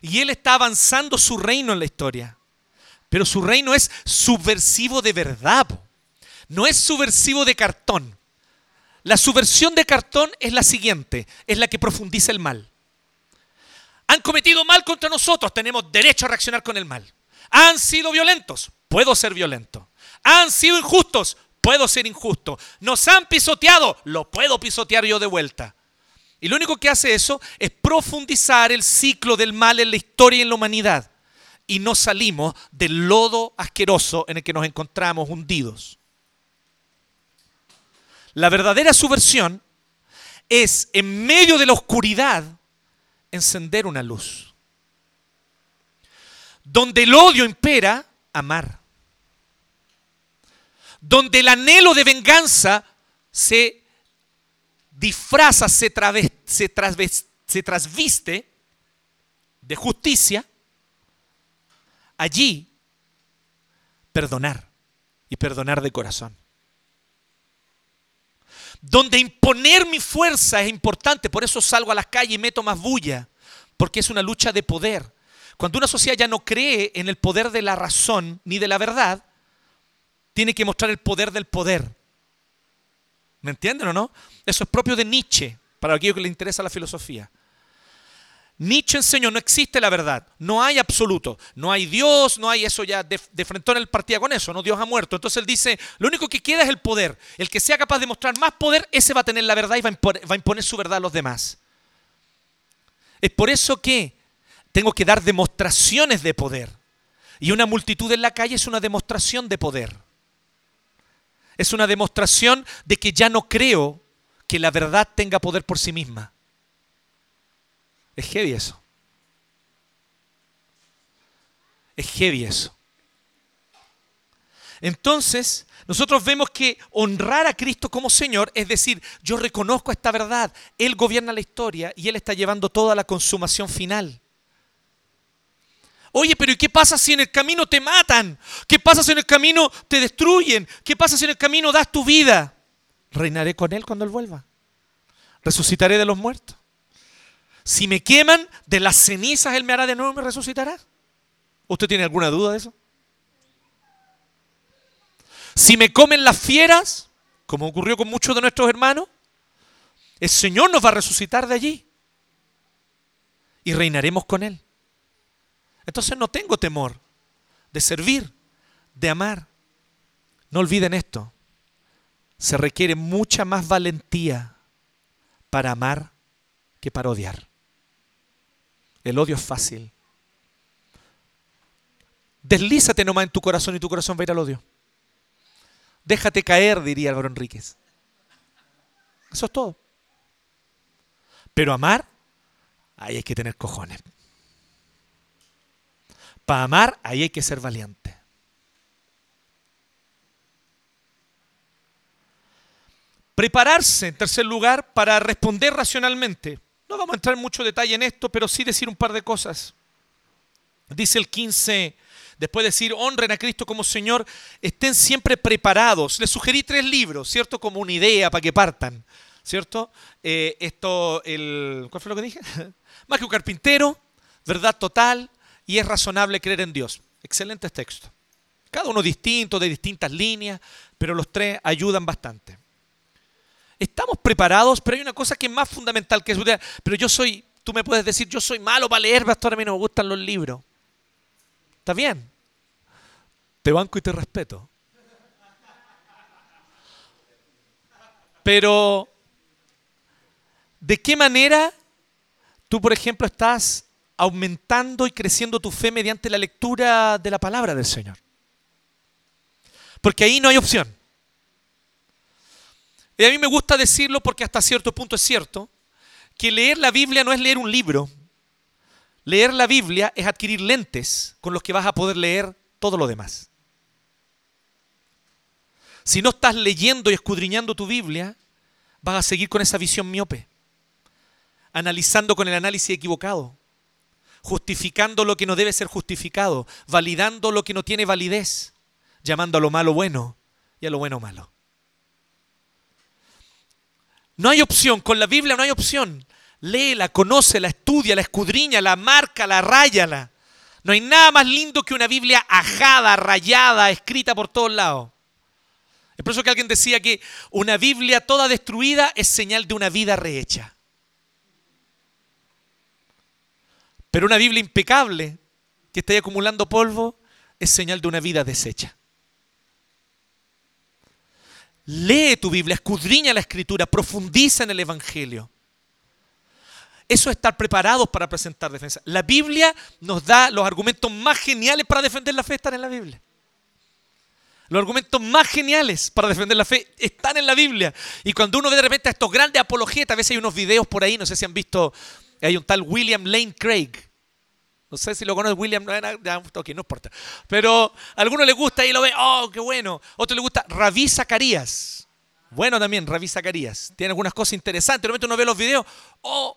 Y Él está avanzando su reino en la historia. Pero su reino es subversivo de verdad. No es subversivo de cartón. La subversión de cartón es la siguiente, es la que profundiza el mal. Han cometido mal contra nosotros, tenemos derecho a reaccionar con el mal. Han sido violentos, puedo ser violento. Han sido injustos, puedo ser injusto. Nos han pisoteado, lo puedo pisotear yo de vuelta. Y lo único que hace eso es profundizar el ciclo del mal en la historia y en la humanidad. Y no salimos del lodo asqueroso en el que nos encontramos hundidos. La verdadera subversión es, en medio de la oscuridad, encender una luz. Donde el odio impera, amar. Donde el anhelo de venganza se disfraza, se, se trasviste de justicia, allí perdonar y perdonar de corazón. Donde imponer mi fuerza es importante, por eso salgo a las calles y meto más bulla, porque es una lucha de poder. Cuando una sociedad ya no cree en el poder de la razón ni de la verdad, tiene que mostrar el poder del poder. ¿Me entienden o no? Eso es propio de Nietzsche, para aquellos que les interesa la filosofía. Nietzsche enseñó, no existe la verdad, no hay absoluto, no hay Dios, no hay eso ya, de, de frentón él partía con eso, no Dios ha muerto. Entonces él dice, lo único que queda es el poder. El que sea capaz de mostrar más poder, ese va a tener la verdad y va va a imponer su verdad a los demás. Es por eso que tengo que dar demostraciones de poder. Y una multitud en la calle es una demostración de poder. Es una demostración de que ya no creo que la verdad tenga poder por sí misma. Es heavy eso. Es heavy eso. Entonces, nosotros vemos que honrar a Cristo como Señor es decir, yo reconozco esta verdad, Él gobierna la historia y Él está llevando toda la consumación final. Oye, pero ¿y qué pasa si en el camino te matan? ¿Qué pasa si en el camino te destruyen? ¿Qué pasa si en el camino das tu vida? Reinaré con Él cuando Él vuelva. Resucitaré de los muertos. Si me queman, de las cenizas Él me hará de nuevo y me resucitará. ¿Usted tiene alguna duda de eso? Si me comen las fieras, como ocurrió con muchos de nuestros hermanos, el Señor nos va a resucitar de allí. Y reinaremos con Él. Entonces no tengo temor de servir, de amar. No olviden esto. Se requiere mucha más valentía para amar que para odiar. El odio es fácil. Deslízate nomás en tu corazón y tu corazón va a ir al odio. Déjate caer, diría Álvaro Enríquez. Eso es todo. Pero amar, ahí hay que tener cojones. Para amar, ahí hay que ser valiente. Prepararse, en tercer lugar, para responder racionalmente. No vamos a entrar en mucho detalle en esto, pero sí decir un par de cosas. Dice el 15, después de decir, honren a Cristo como Señor, estén siempre preparados. Les sugerí tres libros, ¿cierto? Como una idea para que partan, ¿cierto? Eh, esto, el, ¿cuál fue lo que dije? Más que un carpintero, verdad total, y es razonable creer en Dios. Excelentes textos. Cada uno distinto, de distintas líneas, pero los tres ayudan bastante. Estamos preparados, pero hay una cosa que es más fundamental, que es, pero yo soy, tú me puedes decir, yo soy malo para leer, pastor, a mí no me gustan los libros. Está bien. Te banco y te respeto. Pero, ¿de qué manera tú, por ejemplo, estás aumentando y creciendo tu fe mediante la lectura de la palabra del Señor? Porque ahí no hay opción. Y a mí me gusta decirlo porque hasta cierto punto es cierto, que leer la Biblia no es leer un libro. Leer la Biblia es adquirir lentes con los que vas a poder leer todo lo demás. Si no estás leyendo y escudriñando tu Biblia, vas a seguir con esa visión miope, analizando con el análisis equivocado, justificando lo que no debe ser justificado, validando lo que no tiene validez, llamando a lo malo bueno y a lo bueno malo. No hay opción, con la Biblia no hay opción. Léela, conócela, estudia, escudriña, la marca, la ráyala. No hay nada más lindo que una Biblia ajada, rayada, escrita por todos lados. Es por eso que alguien decía que una Biblia toda destruida es señal de una vida rehecha. Pero una Biblia impecable que está ahí acumulando polvo es señal de una vida deshecha. Lee tu Biblia, escudriña la escritura, profundiza en el Evangelio. Eso es estar preparados para presentar defensa. La Biblia nos da los argumentos más geniales para defender la fe, están en la Biblia. Los argumentos más geniales para defender la fe están en la Biblia. Y cuando uno ve de repente a estos grandes apologetas, a veces hay unos videos por ahí, no sé si han visto, hay un tal William Lane Craig. No sé si lo conoce William, no, ok, no importa. Pero a algunos les gusta y lo ve, oh, qué bueno. A otros les gusta Rabí Zacarías. Bueno también, Rabí Zacarías. Tiene algunas cosas interesantes. De repente uno ve los videos, oh.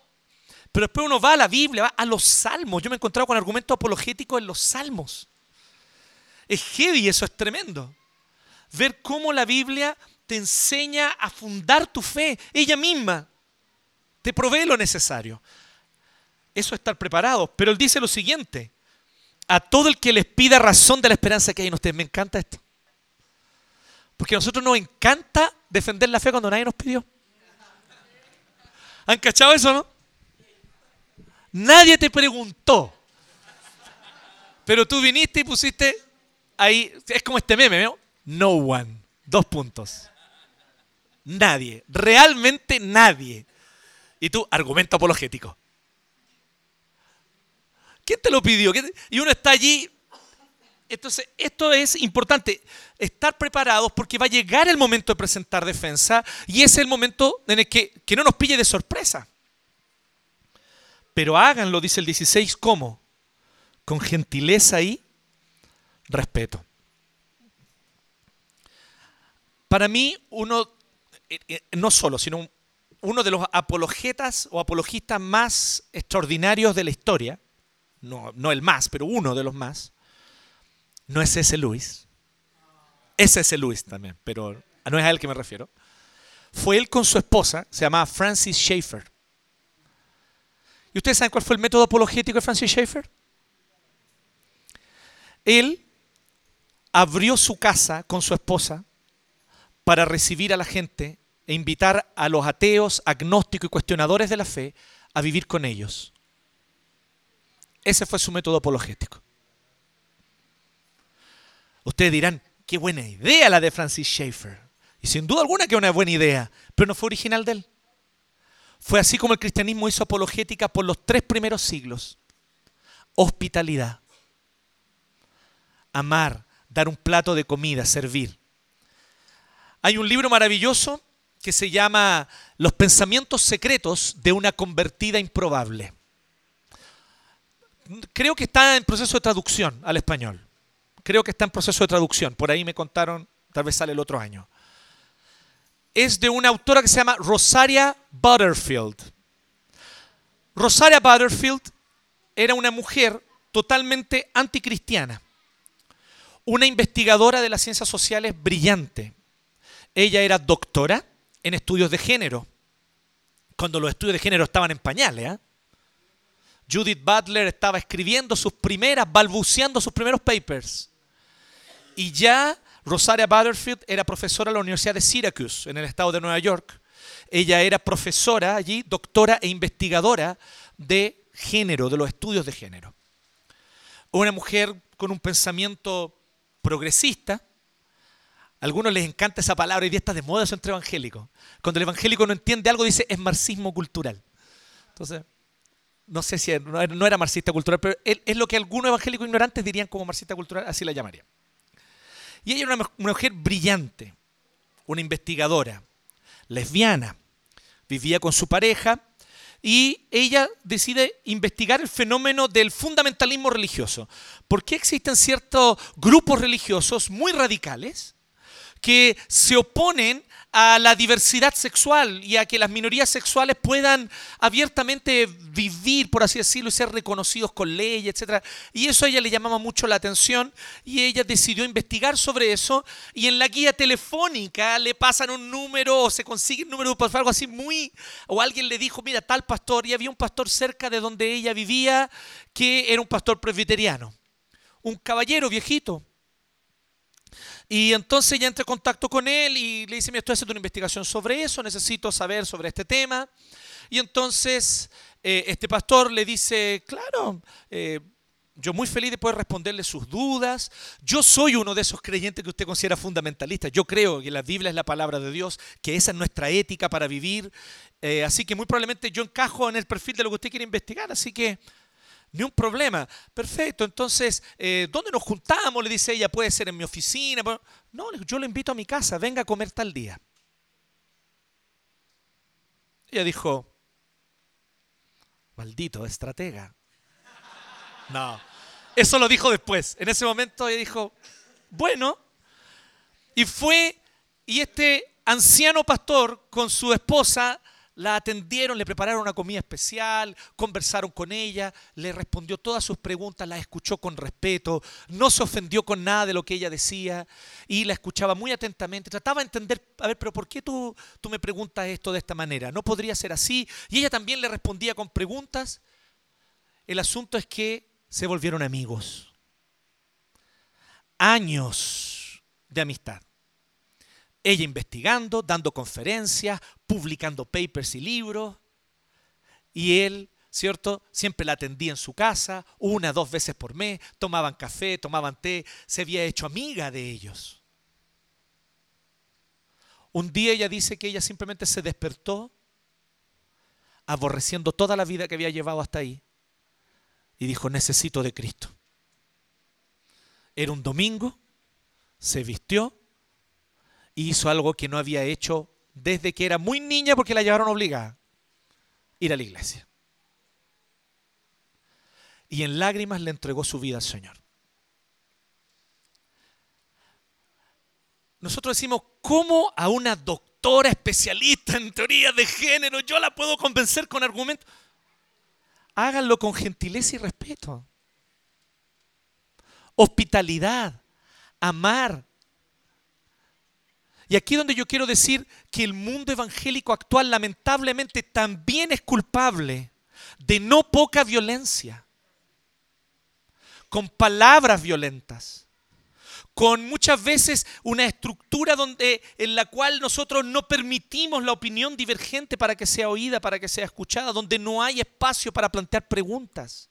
Pero después uno va a la Biblia, va a los salmos. Yo me he encontrado con argumentos apologéticos en los salmos. Es heavy, eso es tremendo ver cómo la Biblia te enseña a fundar tu fe, ella misma te provee lo necesario. Eso es estar preparado. Pero él dice lo siguiente, a todo el que les pida razón de la esperanza que hay en ustedes, me encanta esto. Porque a nosotros nos encanta defender la fe cuando nadie nos pidió. ¿Han cachado eso, no? Nadie te preguntó. Pero tú viniste y pusiste ahí, es como este meme, ¿no? No one. Dos puntos. Nadie. Realmente nadie. Y tú, argumento apologético. ¿Quién te lo pidió? Y uno está allí. Entonces, esto es importante, estar preparados porque va a llegar el momento de presentar defensa y es el momento en el que, que no nos pille de sorpresa. Pero háganlo, dice el 16, ¿cómo? Con gentileza y respeto. Para mí, uno, eh, eh, no solo, sino uno de los apologetas o apologistas más extraordinarios de la historia, no, no el más, pero uno de los más, no es ese Luis. Es ese Luis también, pero no es a él que me refiero. Fue él con su esposa, se llamaba Francis Schaeffer. ¿Y ustedes saben cuál fue el método apologético de Francis Schaeffer? Él abrió su casa con su esposa para recibir a la gente e invitar a los ateos, agnósticos y cuestionadores de la fe a vivir con ellos. Ese fue su método apologético. Ustedes dirán, qué buena idea la de Francis Schaeffer. Y sin duda alguna que una buena idea, pero no fue original de él. Fue así como el cristianismo hizo apologética por los tres primeros siglos. Hospitalidad. Amar, dar un plato de comida, servir. Hay un libro maravilloso que se llama Los pensamientos secretos de una convertida improbable. Creo que está en proceso de traducción al español. Creo que está en proceso de traducción. Por ahí me contaron, tal vez sale el otro año. Es de una autora que se llama Rosaria Butterfield. Rosaria Butterfield era una mujer totalmente anticristiana, una investigadora de las ciencias sociales brillante, ella era doctora en estudios de género, cuando los estudios de género estaban en pañales. ¿eh? Judith Butler estaba escribiendo sus primeras, balbuceando sus primeros papers. Y ya Rosaria Butterfield era profesora en la Universidad de Syracuse, en el estado de Nueva York. Ella era profesora allí, doctora e investigadora de género, de los estudios de género. Una mujer con un pensamiento progresista, a algunos les encanta esa palabra y día está de moda entre evangélicos. Cuando el evangélico no entiende algo, dice es marxismo cultural. Entonces, no sé si no era marxista cultural, pero es lo que algunos evangélicos ignorantes dirían como marxista cultural, así la llamarían. Y ella era una, una mujer brillante, una investigadora, lesbiana, vivía con su pareja y ella decide investigar el fenómeno del fundamentalismo religioso. ¿Por qué existen ciertos grupos religiosos muy radicales? que se oponen a la diversidad sexual y a que las minorías sexuales puedan abiertamente vivir, por así decirlo, y ser reconocidos con ley, etc. Y eso a ella le llamaba mucho la atención y ella decidió investigar sobre eso y en la guía telefónica le pasan un número o se consigue un número de algo así muy... o alguien le dijo, mira, tal pastor, y había un pastor cerca de donde ella vivía que era un pastor presbiteriano, un caballero viejito y entonces ya entré en contacto con él y le dice, mira, estoy haciendo una investigación sobre eso, necesito saber sobre este tema. Y entonces eh, este pastor le dice, claro, eh, yo muy feliz de poder responderle sus dudas. Yo soy uno de esos creyentes que usted considera fundamentalistas. Yo creo que la Biblia es la palabra de Dios, que esa es nuestra ética para vivir. Eh, así que muy probablemente yo encajo en el perfil de lo que usted quiere investigar. Así que ni un problema. Perfecto, entonces, eh, ¿dónde nos juntamos? Le dice ella, puede ser en mi oficina. No, yo lo invito a mi casa, venga a comer tal día. Ella dijo, maldito estratega. No, eso lo dijo después. En ese momento ella dijo, bueno, y fue, y este anciano pastor con su esposa la atendieron, le prepararon una comida especial, conversaron con ella, le respondió todas sus preguntas, la escuchó con respeto, no se ofendió con nada de lo que ella decía y la escuchaba muy atentamente. Trataba de entender, a ver, pero ¿por qué tú, tú me preguntas esto de esta manera? ¿No podría ser así? Y ella también le respondía con preguntas. El asunto es que se volvieron amigos. Años de amistad. Ella investigando, dando conferencias, publicando papers y libros. Y él, ¿cierto? Siempre la atendía en su casa, una, dos veces por mes, tomaban café, tomaban té, se había hecho amiga de ellos. Un día ella dice que ella simplemente se despertó aborreciendo toda la vida que había llevado hasta ahí y dijo, necesito de Cristo. Era un domingo, se vistió hizo algo que no había hecho desde que era muy niña porque la llevaron obligada, ir a la iglesia. Y en lágrimas le entregó su vida al Señor. Nosotros decimos, ¿cómo a una doctora especialista en teoría de género yo la puedo convencer con argumentos? Háganlo con gentileza y respeto. Hospitalidad, amar, y aquí donde yo quiero decir que el mundo evangélico actual lamentablemente también es culpable de no poca violencia, con palabras violentas, con muchas veces una estructura donde, en la cual nosotros no permitimos la opinión divergente para que sea oída, para que sea escuchada, donde no hay espacio para plantear preguntas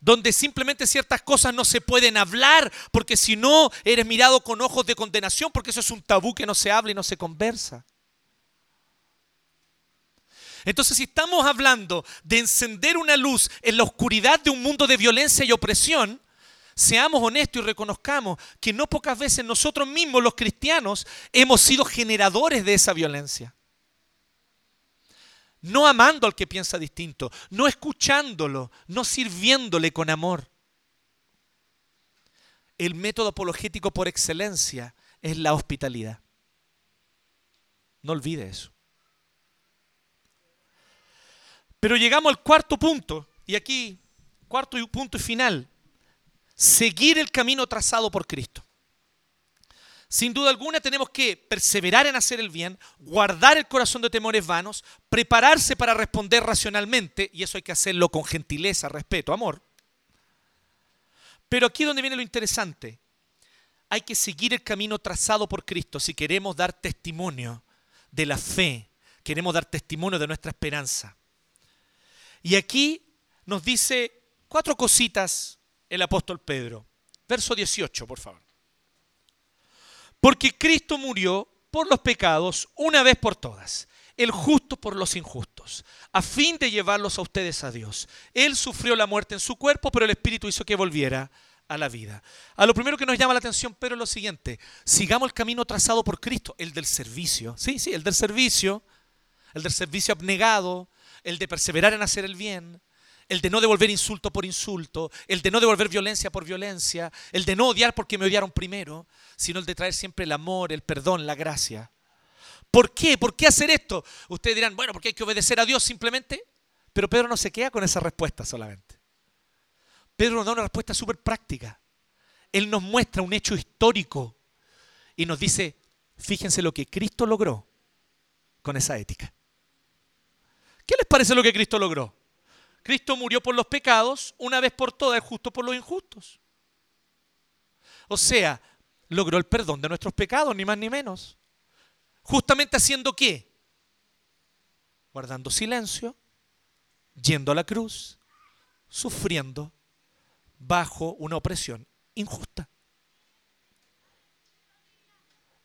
donde simplemente ciertas cosas no se pueden hablar, porque si no eres mirado con ojos de condenación, porque eso es un tabú que no se habla y no se conversa. Entonces, si estamos hablando de encender una luz en la oscuridad de un mundo de violencia y opresión, seamos honestos y reconozcamos que no pocas veces nosotros mismos, los cristianos, hemos sido generadores de esa violencia no amando al que piensa distinto, no escuchándolo, no sirviéndole con amor. El método apologético por excelencia es la hospitalidad. No olvide eso. Pero llegamos al cuarto punto, y aquí, cuarto punto y final, seguir el camino trazado por Cristo. Sin duda alguna tenemos que perseverar en hacer el bien, guardar el corazón de temores vanos, prepararse para responder racionalmente, y eso hay que hacerlo con gentileza, respeto, amor. Pero aquí es donde viene lo interesante. Hay que seguir el camino trazado por Cristo si queremos dar testimonio de la fe, queremos dar testimonio de nuestra esperanza. Y aquí nos dice cuatro cositas el apóstol Pedro. Verso 18, por favor. Porque Cristo murió por los pecados una vez por todas, el justo por los injustos, a fin de llevarlos a ustedes a Dios. Él sufrió la muerte en su cuerpo, pero el Espíritu hizo que volviera a la vida. A lo primero que nos llama la atención, pero es lo siguiente, sigamos el camino trazado por Cristo, el del servicio. Sí, sí, el del servicio, el del servicio abnegado, el de perseverar en hacer el bien, el de no devolver insulto por insulto, el de no devolver violencia por violencia, el de no odiar porque me odiaron primero, sino el de traer siempre el amor, el perdón, la gracia. ¿Por qué? ¿Por qué hacer esto? Ustedes dirán, bueno, porque hay que obedecer a Dios simplemente. Pero Pedro no se queda con esa respuesta solamente. Pedro nos da una respuesta súper práctica. Él nos muestra un hecho histórico y nos dice, fíjense lo que Cristo logró con esa ética. ¿Qué les parece lo que Cristo logró? Cristo murió por los pecados una vez por todas, justo por los injustos. O sea, logró el perdón de nuestros pecados, ni más ni menos. Justamente haciendo qué? Guardando silencio, yendo a la cruz, sufriendo bajo una opresión injusta.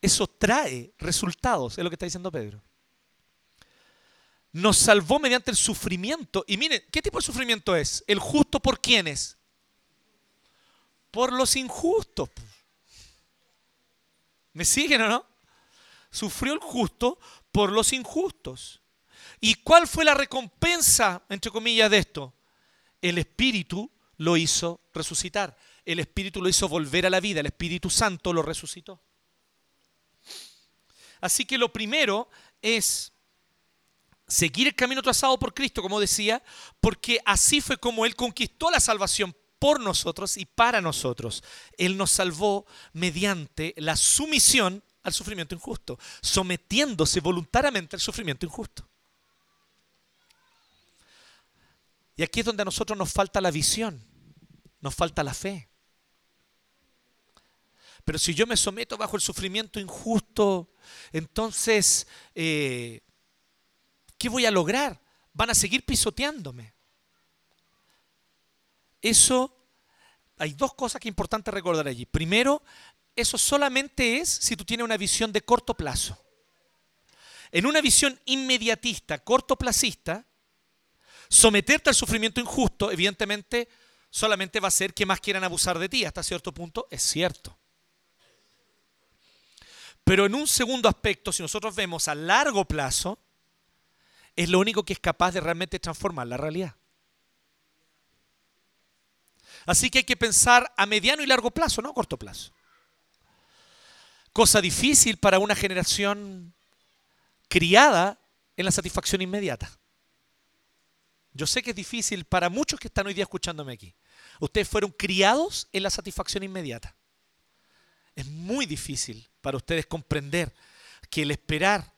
Eso trae resultados, es lo que está diciendo Pedro. Nos salvó mediante el sufrimiento. Y miren, ¿qué tipo de sufrimiento es? ¿El justo por quiénes? Por los injustos. ¿Me siguen o no? Sufrió el justo por los injustos. ¿Y cuál fue la recompensa, entre comillas, de esto? El Espíritu lo hizo resucitar. El Espíritu lo hizo volver a la vida. El Espíritu Santo lo resucitó. Así que lo primero es seguir el camino trazado por Cristo, como decía, porque así fue como Él conquistó la salvación por nosotros y para nosotros. Él nos salvó mediante la sumisión al sufrimiento injusto, sometiéndose voluntariamente al sufrimiento injusto. Y aquí es donde a nosotros nos falta la visión, nos falta la fe. Pero si yo me someto bajo el sufrimiento injusto, entonces, eh, ¿qué voy a lograr? Van a seguir pisoteándome. Eso, hay dos cosas que es importante recordar allí. Primero, eso solamente es si tú tienes una visión de corto plazo. En una visión inmediatista, cortoplacista, someterte al sufrimiento injusto, evidentemente, solamente va a ser que más quieran abusar de ti. Hasta cierto punto es cierto. Pero en un segundo aspecto, si nosotros vemos a largo plazo, es lo único que es capaz de realmente transformar la realidad. Así que hay que pensar a mediano y largo plazo, no a corto plazo. Cosa difícil para una generación criada en la satisfacción inmediata. Yo sé que es difícil para muchos que están hoy día escuchándome aquí. Ustedes fueron criados en la satisfacción inmediata. Es muy difícil para ustedes comprender que el esperar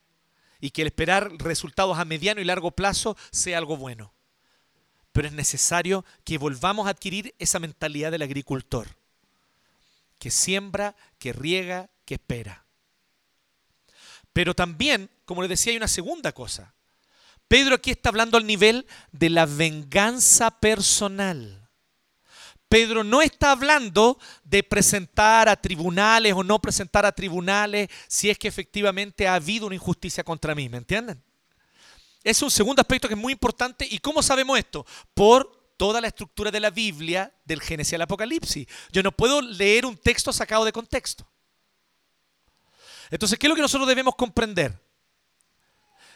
y que el esperar resultados a mediano y largo plazo sea algo bueno. Pero es necesario que volvamos a adquirir esa mentalidad del agricultor, que siembra, que riega, que espera. Pero también, como les decía, hay una segunda cosa. Pedro aquí está hablando al nivel de la venganza personal. Pedro no está hablando de presentar a tribunales o no presentar a tribunales si es que efectivamente ha habido una injusticia contra mí, ¿me entienden? Es un segundo aspecto que es muy importante. ¿Y cómo sabemos esto? Por toda la estructura de la Biblia, del Génesis al Apocalipsis. Yo no puedo leer un texto sacado de contexto. Entonces, ¿qué es lo que nosotros debemos comprender?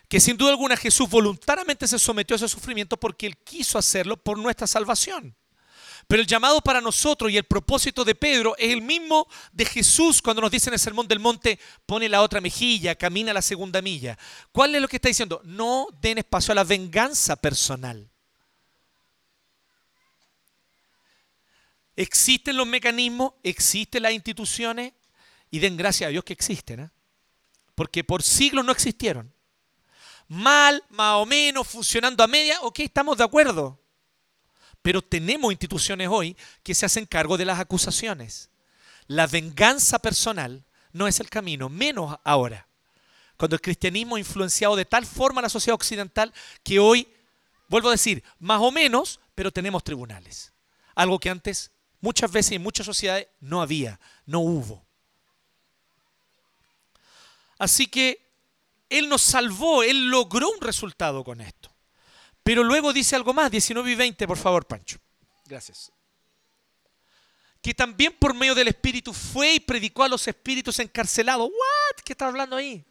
Que sin duda alguna Jesús voluntariamente se sometió a ese sufrimiento porque Él quiso hacerlo por nuestra salvación. Pero el llamado para nosotros y el propósito de Pedro es el mismo de Jesús cuando nos dice en el Sermón del Monte, pone la otra mejilla, camina la segunda milla. ¿Cuál es lo que está diciendo? No den espacio a la venganza personal. Existen los mecanismos, existen las instituciones y den gracias a Dios que existen. ¿eh? Porque por siglos no existieron. Mal, más o menos, funcionando a media, ok, estamos de acuerdo. Pero tenemos instituciones hoy que se hacen cargo de las acusaciones. La venganza personal no es el camino, menos ahora. Cuando el cristianismo ha influenciado de tal forma la sociedad occidental que hoy, vuelvo a decir, más o menos, pero tenemos tribunales. Algo que antes muchas veces en muchas sociedades no había, no hubo. Así que Él nos salvó, Él logró un resultado con esto. Pero luego dice algo más, 19 y 20, por favor, Pancho. Gracias. Que también por medio del Espíritu fue y predicó a los espíritus encarcelados. ¿What? ¿Qué está hablando ahí?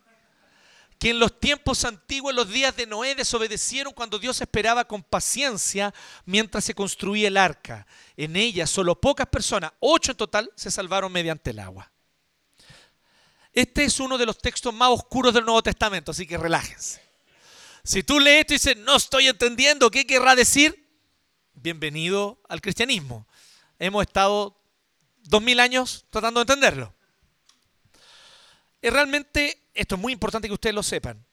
Que en los tiempos antiguos, en los días de Noé, desobedecieron cuando Dios esperaba con paciencia mientras se construía el arca. En ella solo pocas personas, ocho en total, se salvaron mediante el agua. Este es uno de los textos más oscuros del Nuevo Testamento, así que relájense. Si tú lees esto y dices, no estoy entendiendo qué querrá decir, bienvenido al cristianismo. Hemos estado dos mil años tratando de entenderlo. Y realmente, esto es muy importante que ustedes lo sepan.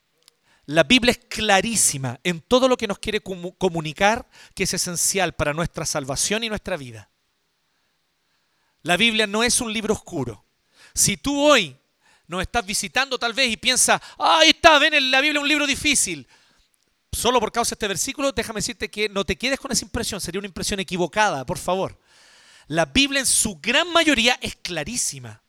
La Biblia es clarísima en todo lo que nos quiere comu- comunicar que es esencial para nuestra salvación y nuestra vida. La Biblia no es un libro oscuro. Si tú hoy nos estás visitando tal vez y piensas, "Ah, ahí está, ven, la Biblia es un libro difícil. Solo por causa de este versículo, déjame decirte que no te quedes con esa impresión, sería una impresión equivocada, por favor. La Biblia en su gran mayoría es clarísima,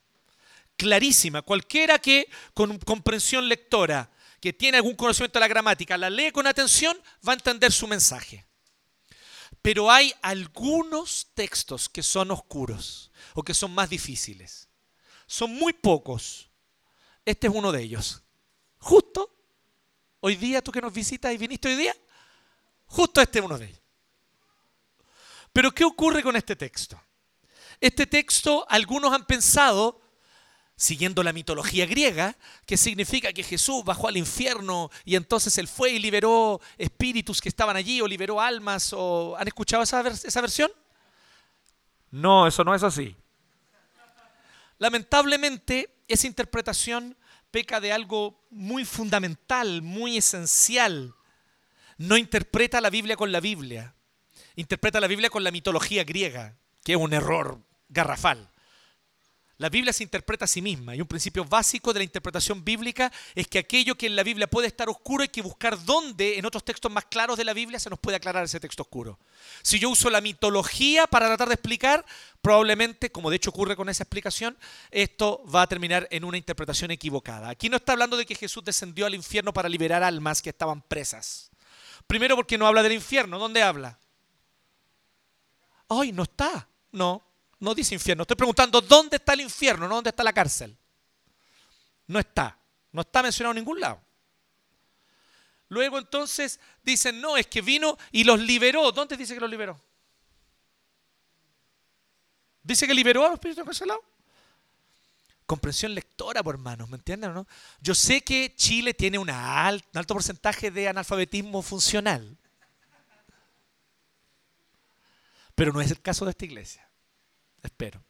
clarísima. Cualquiera que con comprensión lectora, que tiene algún conocimiento de la gramática, la lee con atención, va a entender su mensaje. Pero hay algunos textos que son oscuros o que son más difíciles. Son muy pocos. Este es uno de ellos. Justo hoy día, tú que nos visitas y viniste hoy día, justo este es uno de ellos. Pero ¿qué ocurre con este texto? Este texto, algunos han pensado, siguiendo la mitología griega, que significa que Jesús bajó al infierno y entonces él fue y liberó espíritus que estaban allí o liberó almas. O... ¿Han escuchado esa, vers- esa versión? No, eso no es así. Lamentablemente, esa interpretación peca de algo muy fundamental, muy esencial. No interpreta la Biblia con la Biblia. Interpreta la Biblia con la mitología griega, que es un error garrafal. La Biblia se interpreta a sí misma y un principio básico de la interpretación bíblica es que aquello que en la Biblia puede estar oscuro hay que buscar dónde en otros textos más claros de la Biblia se nos puede aclarar ese texto oscuro. Si yo uso la mitología para tratar de explicar, probablemente, como de hecho ocurre con esa explicación, esto va a terminar en una interpretación equivocada. Aquí no está hablando de que Jesús descendió al infierno para liberar almas que estaban presas. Primero porque no habla del infierno, ¿dónde habla? Ay, no está. No, no dice infierno. Estoy preguntando, ¿dónde está el infierno? No, ¿dónde está la cárcel? No está. No está mencionado en ningún lado. Luego entonces dicen, no, es que vino y los liberó. ¿Dónde dice que los liberó? ¿Dice que liberó a los espíritus encarcelados? Comprensión lectora, por hermanos, ¿me entienden o no? Yo sé que Chile tiene un alto porcentaje de analfabetismo funcional. Pero no es el caso de esta iglesia. Espero.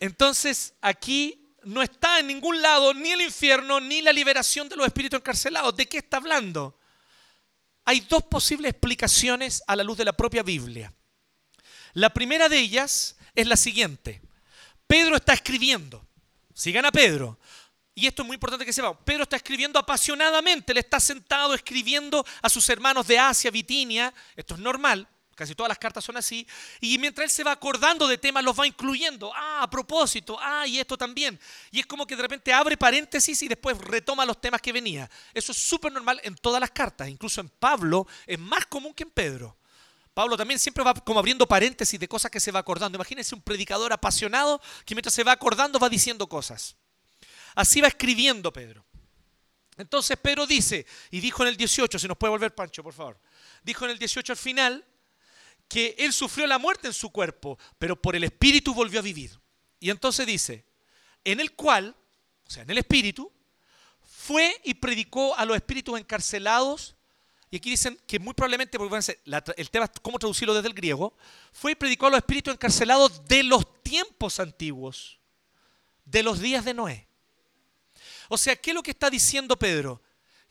Entonces, aquí no está en ningún lado ni el infierno ni la liberación de los espíritus encarcelados. ¿De qué está hablando? Hay dos posibles explicaciones a la luz de la propia Biblia. La primera de ellas es la siguiente. Pedro está escribiendo. Sigan a Pedro. Y esto es muy importante que sepan. Pedro está escribiendo apasionadamente. Él está sentado escribiendo a sus hermanos de Asia, Bitinia. Esto es normal. Casi todas las cartas son así. Y mientras él se va acordando de temas, los va incluyendo. Ah, a propósito. Ah, y esto también. Y es como que de repente abre paréntesis y después retoma los temas que venía. Eso es súper normal en todas las cartas. Incluso en Pablo es más común que en Pedro. Pablo también siempre va como abriendo paréntesis de cosas que se va acordando. Imagínense un predicador apasionado que mientras se va acordando va diciendo cosas. Así va escribiendo Pedro. Entonces Pedro dice, y dijo en el 18, si nos puede volver Pancho, por favor, dijo en el 18 al final que él sufrió la muerte en su cuerpo, pero por el Espíritu volvió a vivir. Y entonces dice, en el cual, o sea, en el Espíritu, fue y predicó a los espíritus encarcelados, y aquí dicen que muy probablemente, porque el tema es cómo traducirlo desde el griego, fue y predicó a los espíritus encarcelados de los tiempos antiguos, de los días de Noé. O sea, ¿qué es lo que está diciendo Pedro?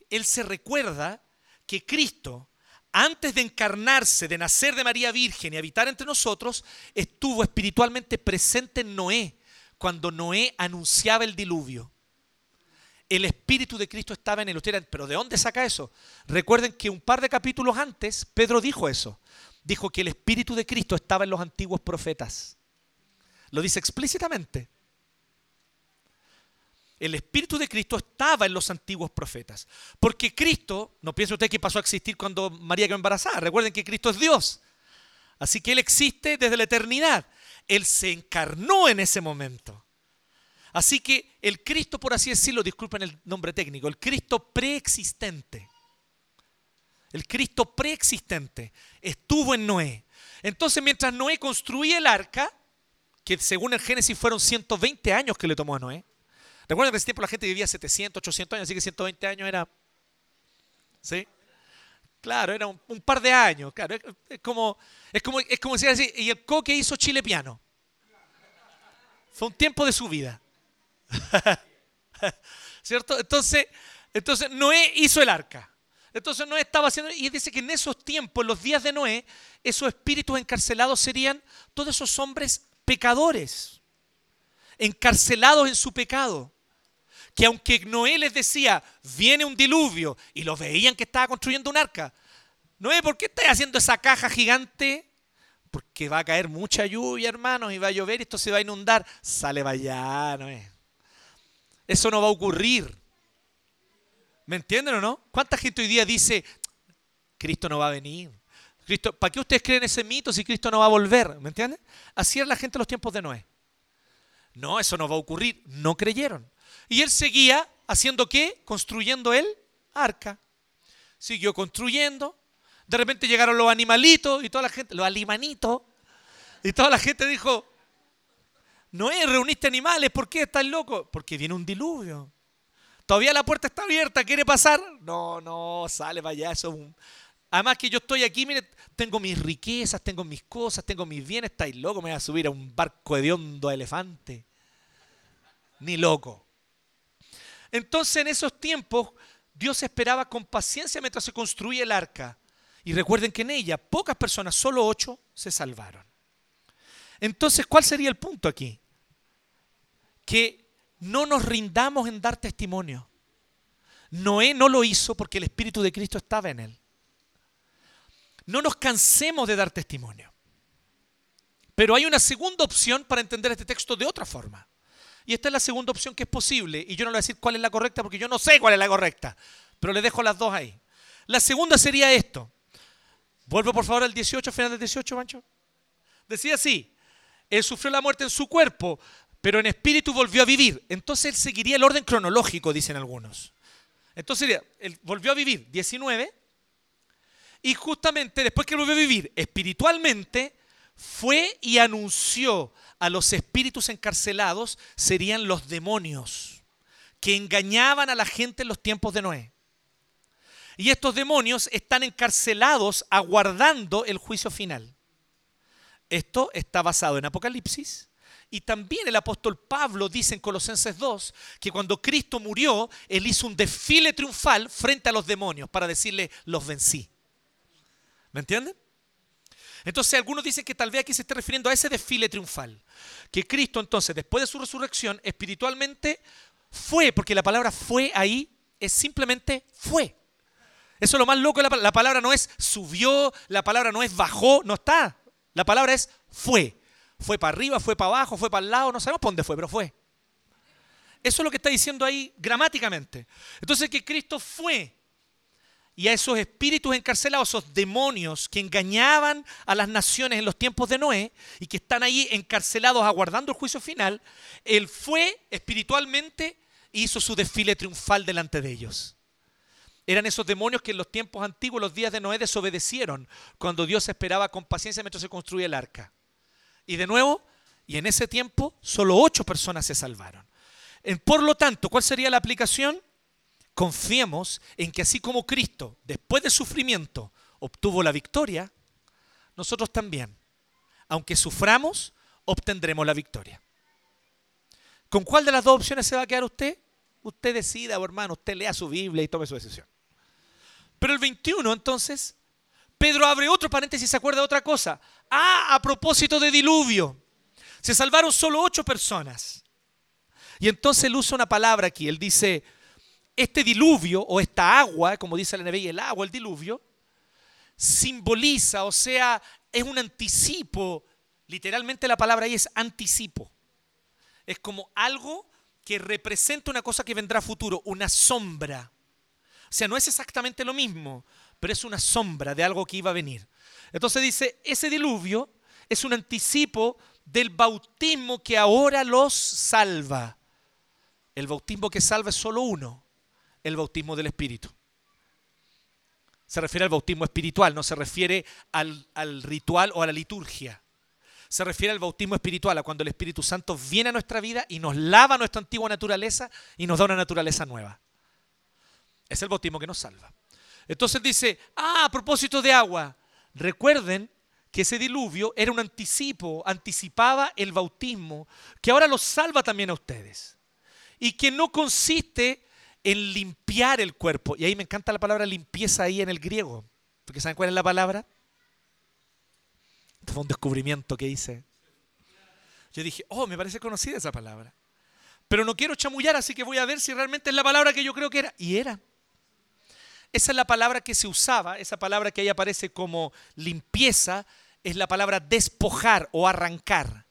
Él se recuerda que Cristo, antes de encarnarse, de nacer de María Virgen y habitar entre nosotros, estuvo espiritualmente presente en Noé, cuando Noé anunciaba el diluvio. El Espíritu de Cristo estaba en él. Pero ¿de dónde saca eso? Recuerden que un par de capítulos antes, Pedro dijo eso. Dijo que el Espíritu de Cristo estaba en los antiguos profetas. Lo dice explícitamente. El Espíritu de Cristo estaba en los antiguos profetas. Porque Cristo, no piense usted que pasó a existir cuando María quedó embarazada. Recuerden que Cristo es Dios. Así que Él existe desde la eternidad. Él se encarnó en ese momento. Así que el Cristo, por así decirlo, disculpen el nombre técnico, el Cristo preexistente, el Cristo preexistente estuvo en Noé. Entonces, mientras Noé construía el arca, que según el Génesis fueron 120 años que le tomó a Noé. Recuerden que en ese tiempo la gente vivía 700, 800 años, así que 120 años era... ¿Sí? Claro, era un, par de años. Claro, es, es como, es como, es como decir así, y el coque hizo Chile piano. Fue un tiempo de su vida. ¿Cierto? Entonces, entonces Noé hizo el arca. Entonces Noé estaba haciendo, y dice que en esos tiempos, en los días de Noé, esos espíritus encarcelados serían todos esos hombres pecadores, encarcelados en su pecado. Que aunque Noé les decía, viene un diluvio, y los veían que estaba construyendo un arca, Noé, ¿por qué estás haciendo esa caja gigante? Porque va a caer mucha lluvia, hermanos, y va a llover y esto se va a inundar. Sale vaya, Noé. Eso no va a ocurrir. ¿Me entienden o no? ¿Cuánta gente hoy día dice, Cristo no va a venir? Cristo, ¿Para qué ustedes creen ese mito si Cristo no va a volver? ¿Me entienden? Así era la gente en los tiempos de Noé. No, eso no va a ocurrir. No creyeron. Y él seguía haciendo qué? Construyendo el arca. Siguió construyendo. De repente llegaron los animalitos y toda la gente, los alimanitos, y toda la gente dijo, Noé, reuniste animales, ¿por qué estás loco? Porque viene un diluvio. Todavía la puerta está abierta, ¿quiere pasar? No, no, sale para allá, eso es. Además que yo estoy aquí, mire, tengo mis riquezas, tengo mis cosas, tengo mis bienes, estáis loco, me voy a subir a un barco hediondo a elefante. Ni loco. Entonces en esos tiempos Dios esperaba con paciencia mientras se construía el arca. Y recuerden que en ella pocas personas, solo ocho, se salvaron. Entonces, ¿cuál sería el punto aquí? Que no nos rindamos en dar testimonio. Noé no lo hizo porque el Espíritu de Cristo estaba en él. No nos cansemos de dar testimonio. Pero hay una segunda opción para entender este texto de otra forma. Y esta es la segunda opción que es posible. Y yo no le voy a decir cuál es la correcta porque yo no sé cuál es la correcta. Pero le dejo las dos ahí. La segunda sería esto. Vuelvo por favor al 18, final del 18, Mancho. Decía así, él sufrió la muerte en su cuerpo, pero en espíritu volvió a vivir. Entonces él seguiría el orden cronológico, dicen algunos. Entonces él volvió a vivir 19 y justamente después que volvió a vivir espiritualmente, fue y anunció a los espíritus encarcelados, serían los demonios, que engañaban a la gente en los tiempos de Noé. Y estos demonios están encarcelados aguardando el juicio final. Esto está basado en Apocalipsis. Y también el apóstol Pablo dice en Colosenses 2 que cuando Cristo murió, él hizo un desfile triunfal frente a los demonios para decirle, los vencí. ¿Me entienden? Entonces algunos dicen que tal vez aquí se esté refiriendo a ese desfile triunfal. Que Cristo entonces, después de su resurrección, espiritualmente fue, porque la palabra fue ahí es simplemente fue. Eso es lo más loco, la, la palabra no es subió, la palabra no es bajó, no está. La palabra es fue. Fue para arriba, fue para abajo, fue para el lado, no sabemos dónde fue, pero fue. Eso es lo que está diciendo ahí gramáticamente. Entonces que Cristo fue y a esos espíritus encarcelados, esos demonios que engañaban a las naciones en los tiempos de Noé y que están ahí encarcelados aguardando el juicio final, Él fue espiritualmente hizo su desfile triunfal delante de ellos. Eran esos demonios que en los tiempos antiguos, los días de Noé, desobedecieron cuando Dios esperaba con paciencia mientras se construía el arca. Y de nuevo, y en ese tiempo, solo ocho personas se salvaron. Por lo tanto, ¿cuál sería la aplicación? Confiemos en que así como Cristo, después de sufrimiento, obtuvo la victoria, nosotros también, aunque suframos, obtendremos la victoria. ¿Con cuál de las dos opciones se va a quedar usted? Usted decida, oh, hermano, usted lea su Biblia y tome su decisión. Pero el 21, entonces, Pedro abre otro paréntesis y se acuerda de otra cosa. Ah, a propósito de diluvio. Se salvaron solo ocho personas. Y entonces él usa una palabra aquí. Él dice, este diluvio o esta agua, como dice la NBI, el agua, el diluvio, simboliza, o sea, es un anticipo. Literalmente la palabra ahí es anticipo. Es como algo que representa una cosa que vendrá a futuro, una sombra. O sea, no es exactamente lo mismo, pero es una sombra de algo que iba a venir. Entonces dice, ese diluvio es un anticipo del bautismo que ahora los salva. El bautismo que salva es solo uno, el bautismo del Espíritu. Se refiere al bautismo espiritual, no se refiere al, al ritual o a la liturgia. se refiere al bautismo espiritual, a cuando el Espíritu Santo viene a nuestra vida y nos lava nuestra antigua naturaleza y nos da una naturaleza nueva. Es el bautismo que nos salva. Entonces dice, ah, a propósito de agua, recuerden que ese diluvio era un anticipo, anticipaba el bautismo, que ahora los salva también a ustedes. Y que no consiste en limpiar el cuerpo. Y ahí me encanta la palabra limpieza ahí en el griego. Porque ¿saben cuál es la palabra? Este fue un descubrimiento que hice. Yo dije, oh, me parece conocida esa palabra. Pero no quiero chamullar, así que voy a ver si realmente es la palabra que yo creo que era. Y era. Esa es la palabra que se usaba, esa palabra que ahí aparece como limpieza, es la palabra despojar o arrancar.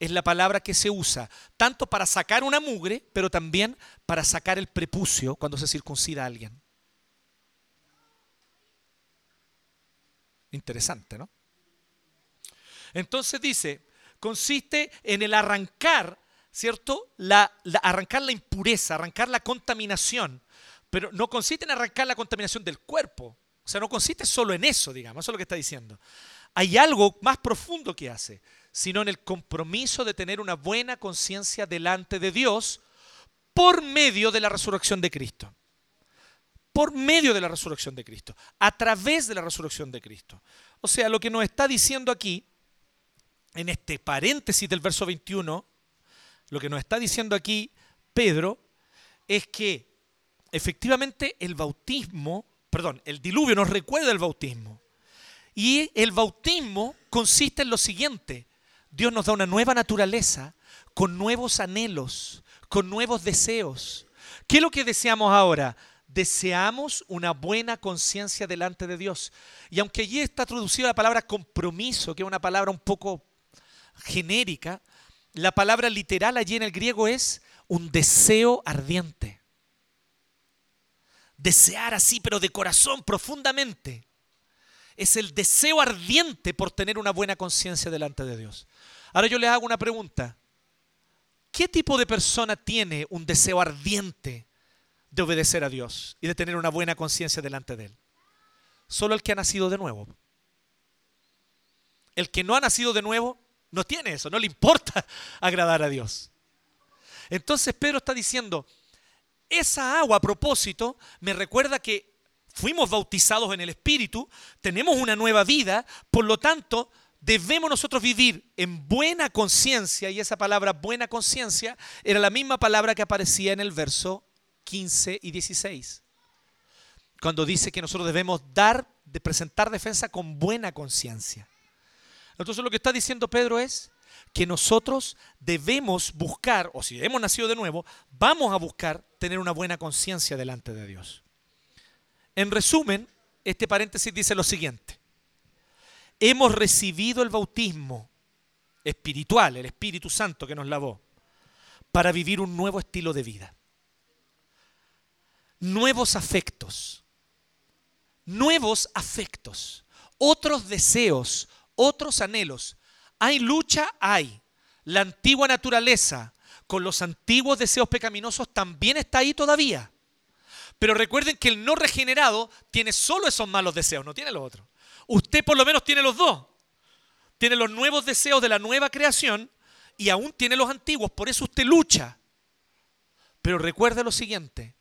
Es la palabra que se usa tanto para sacar una mugre, pero también para sacar el prepucio cuando se circuncida a alguien. Interesante, ¿no? Entonces dice, consiste en el arrancar, ¿cierto? La, arrancar la impureza, arrancar la contaminación, pero no consiste en arrancar la contaminación del cuerpo. O sea, no consiste solo en eso, digamos, eso es lo que está diciendo. Hay algo más profundo que hace, sino en el compromiso de tener una buena conciencia delante de Dios por medio de la resurrección de Cristo. Por medio de la resurrección de Cristo, a través de la resurrección de Cristo. O sea, lo que nos está diciendo aquí en este paréntesis del verso 21, lo que nos está diciendo aquí Pedro es que efectivamente el bautismo, perdón, el diluvio nos recuerda el bautismo. Y el bautismo consiste en lo siguiente, Dios nos da una nueva naturaleza con nuevos anhelos, con nuevos deseos. ¿Qué es lo que deseamos ahora? Deseamos una buena conciencia delante de Dios. Y aunque allí está traducida la palabra compromiso, que es una palabra un poco genérica, la palabra literal allí en el griego es un deseo ardiente. Desear así, pero de corazón, profundamente. Es el deseo ardiente por tener una buena conciencia delante de Dios. Ahora yo les hago una pregunta. ¿Qué tipo de persona tiene un deseo ardiente de obedecer a Dios y de tener una buena conciencia delante de Él? Solo el que ha nacido de nuevo. El que no ha nacido de nuevo no tiene eso, no le importa agradar a Dios. Entonces Pedro está diciendo, esa agua a propósito me recuerda que fuimos bautizados en el Espíritu, tenemos una nueva vida, por lo tanto debemos nosotros vivir en buena conciencia, y esa palabra buena conciencia era la misma palabra que aparecía en el verso 15 y 16, cuando dice que nosotros debemos dar, de presentar defensa con buena conciencia. Entonces lo que está diciendo Pedro es que nosotros debemos buscar, o si hemos nacido de nuevo, vamos a buscar tener una buena conciencia delante de Dios. En resumen, este paréntesis dice lo siguiente. Hemos recibido el bautismo espiritual, el Espíritu Santo que nos lavó, para vivir un nuevo estilo de vida. Nuevos afectos, nuevos afectos, otros deseos, otros anhelos. Hay lucha, hay. La antigua naturaleza con los antiguos deseos pecaminosos también está ahí todavía. Pero recuerden que el no regenerado tiene solo esos malos deseos, no tiene los otros. Usted por lo menos tiene los dos. Tiene los nuevos deseos de la nueva creación y aún tiene los antiguos. Por eso usted lucha. Pero recuerde lo siguiente.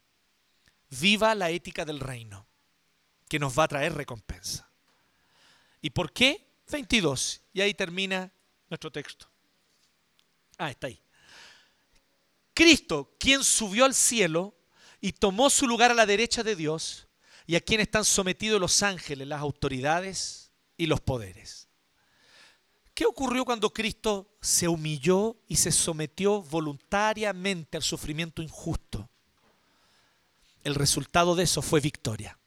Viva la ética del reino, que nos va a traer recompensa. ¿Y por qué? 22. Y ahí termina nuestro texto. Ah, está ahí. Cristo, quien subió al cielo y tomó su lugar a la derecha de Dios, y a quien están sometidos los ángeles, las autoridades y los poderes. ¿Qué ocurrió cuando Cristo se humilló y se sometió voluntariamente al sufrimiento injusto? El resultado de eso fue victoria.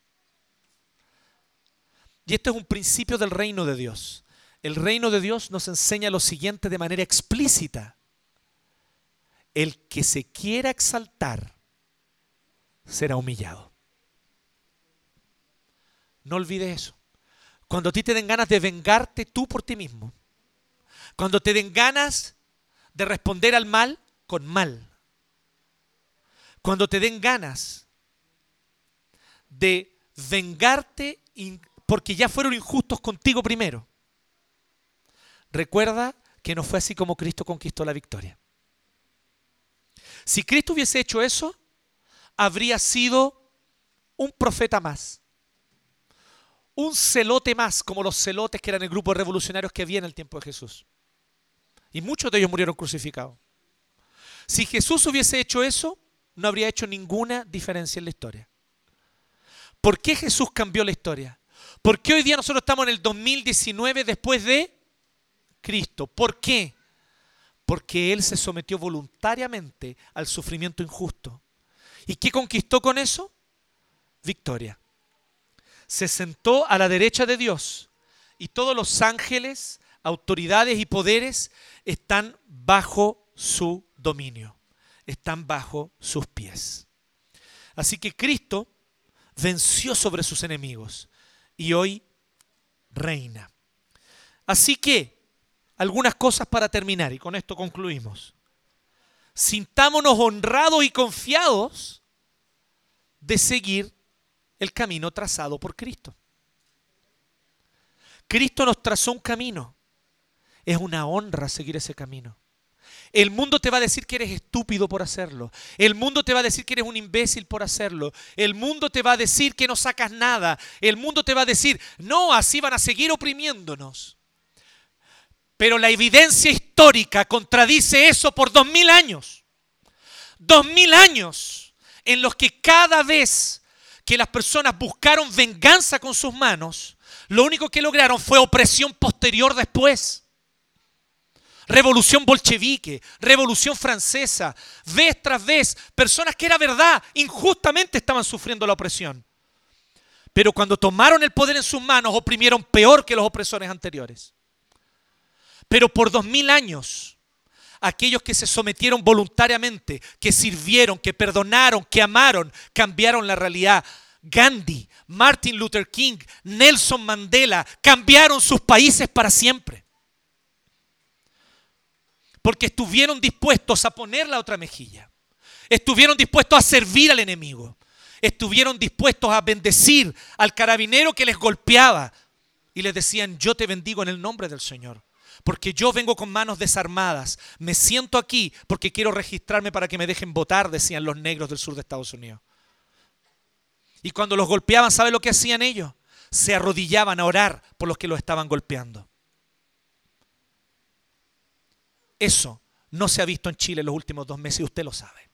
Y esto es un principio del reino de Dios. El reino de Dios nos enseña lo siguiente de manera explícita. El que se quiera exaltar será humillado. No olvides eso. Cuando a ti te den ganas de vengarte tú por ti mismo. Cuando te den ganas de responder al mal con mal. Cuando te den ganas de vengarte porque ya fueron injustos contigo primero. Recuerda que no fue así como Cristo conquistó la victoria. Si Cristo hubiese hecho eso, habría sido un profeta más. Un celote más, como los celotes que eran el grupo de revolucionarios que había en el tiempo de Jesús. Y muchos de ellos murieron crucificados. Si Jesús hubiese hecho eso, no habría hecho ninguna diferencia en la historia. ¿Por qué Jesús cambió la historia? ¿Por qué hoy día nosotros estamos en el 2019 después de Cristo? ¿Por qué? Porque Él se sometió voluntariamente al sufrimiento injusto. ¿Y qué conquistó con eso? Victoria. Se sentó a la derecha de Dios y todos los ángeles, autoridades y poderes están bajo su dominio, están bajo sus pies. Así que Cristo venció sobre sus enemigos y hoy reina. Así que, algunas cosas para terminar y con esto concluimos. Sintámonos honrados y confiados de seguir el camino trazado por Cristo. Cristo nos trazó un camino. Es una honra seguir ese camino. El mundo te va a decir que eres estúpido por hacerlo. El mundo te va a decir que eres un imbécil por hacerlo. El mundo te va a decir que no sacas nada. El mundo te va a decir, no, así van a seguir oprimiéndonos. Pero la evidencia histórica contradice eso por dos mil años. Dos mil años en los que cada vez que las personas buscaron venganza con sus manos, lo único que lograron fue opresión posterior después revolución bolchevique, revolución francesa, vez tras vez, personas que era verdad, injustamente estaban sufriendo la opresión. Pero cuando tomaron el poder en sus manos, oprimieron peor que los opresores anteriores. Pero por dos mil años, aquellos que se sometieron voluntariamente, que sirvieron, que perdonaron, que amaron, cambiaron la realidad. Gandhi, Martin Luther King, Nelson Mandela, cambiaron sus países para siempre porque estuvieron dispuestos a poner la otra mejilla. Estuvieron dispuestos a servir al enemigo. Estuvieron dispuestos a bendecir al carabinero que les golpeaba. Y les decían, yo te bendigo en el nombre del Señor. Porque yo vengo con manos desarmadas. Me siento aquí porque quiero registrarme para que me dejen votar, decían los negros del sur de Estados Unidos. Y cuando los golpeaban, ¿sabe lo que hacían ellos? Se arrodillaban a orar por los que los estaban golpeando. Eso no se ha visto en Chile en los últimos dos meses y usted lo sabe.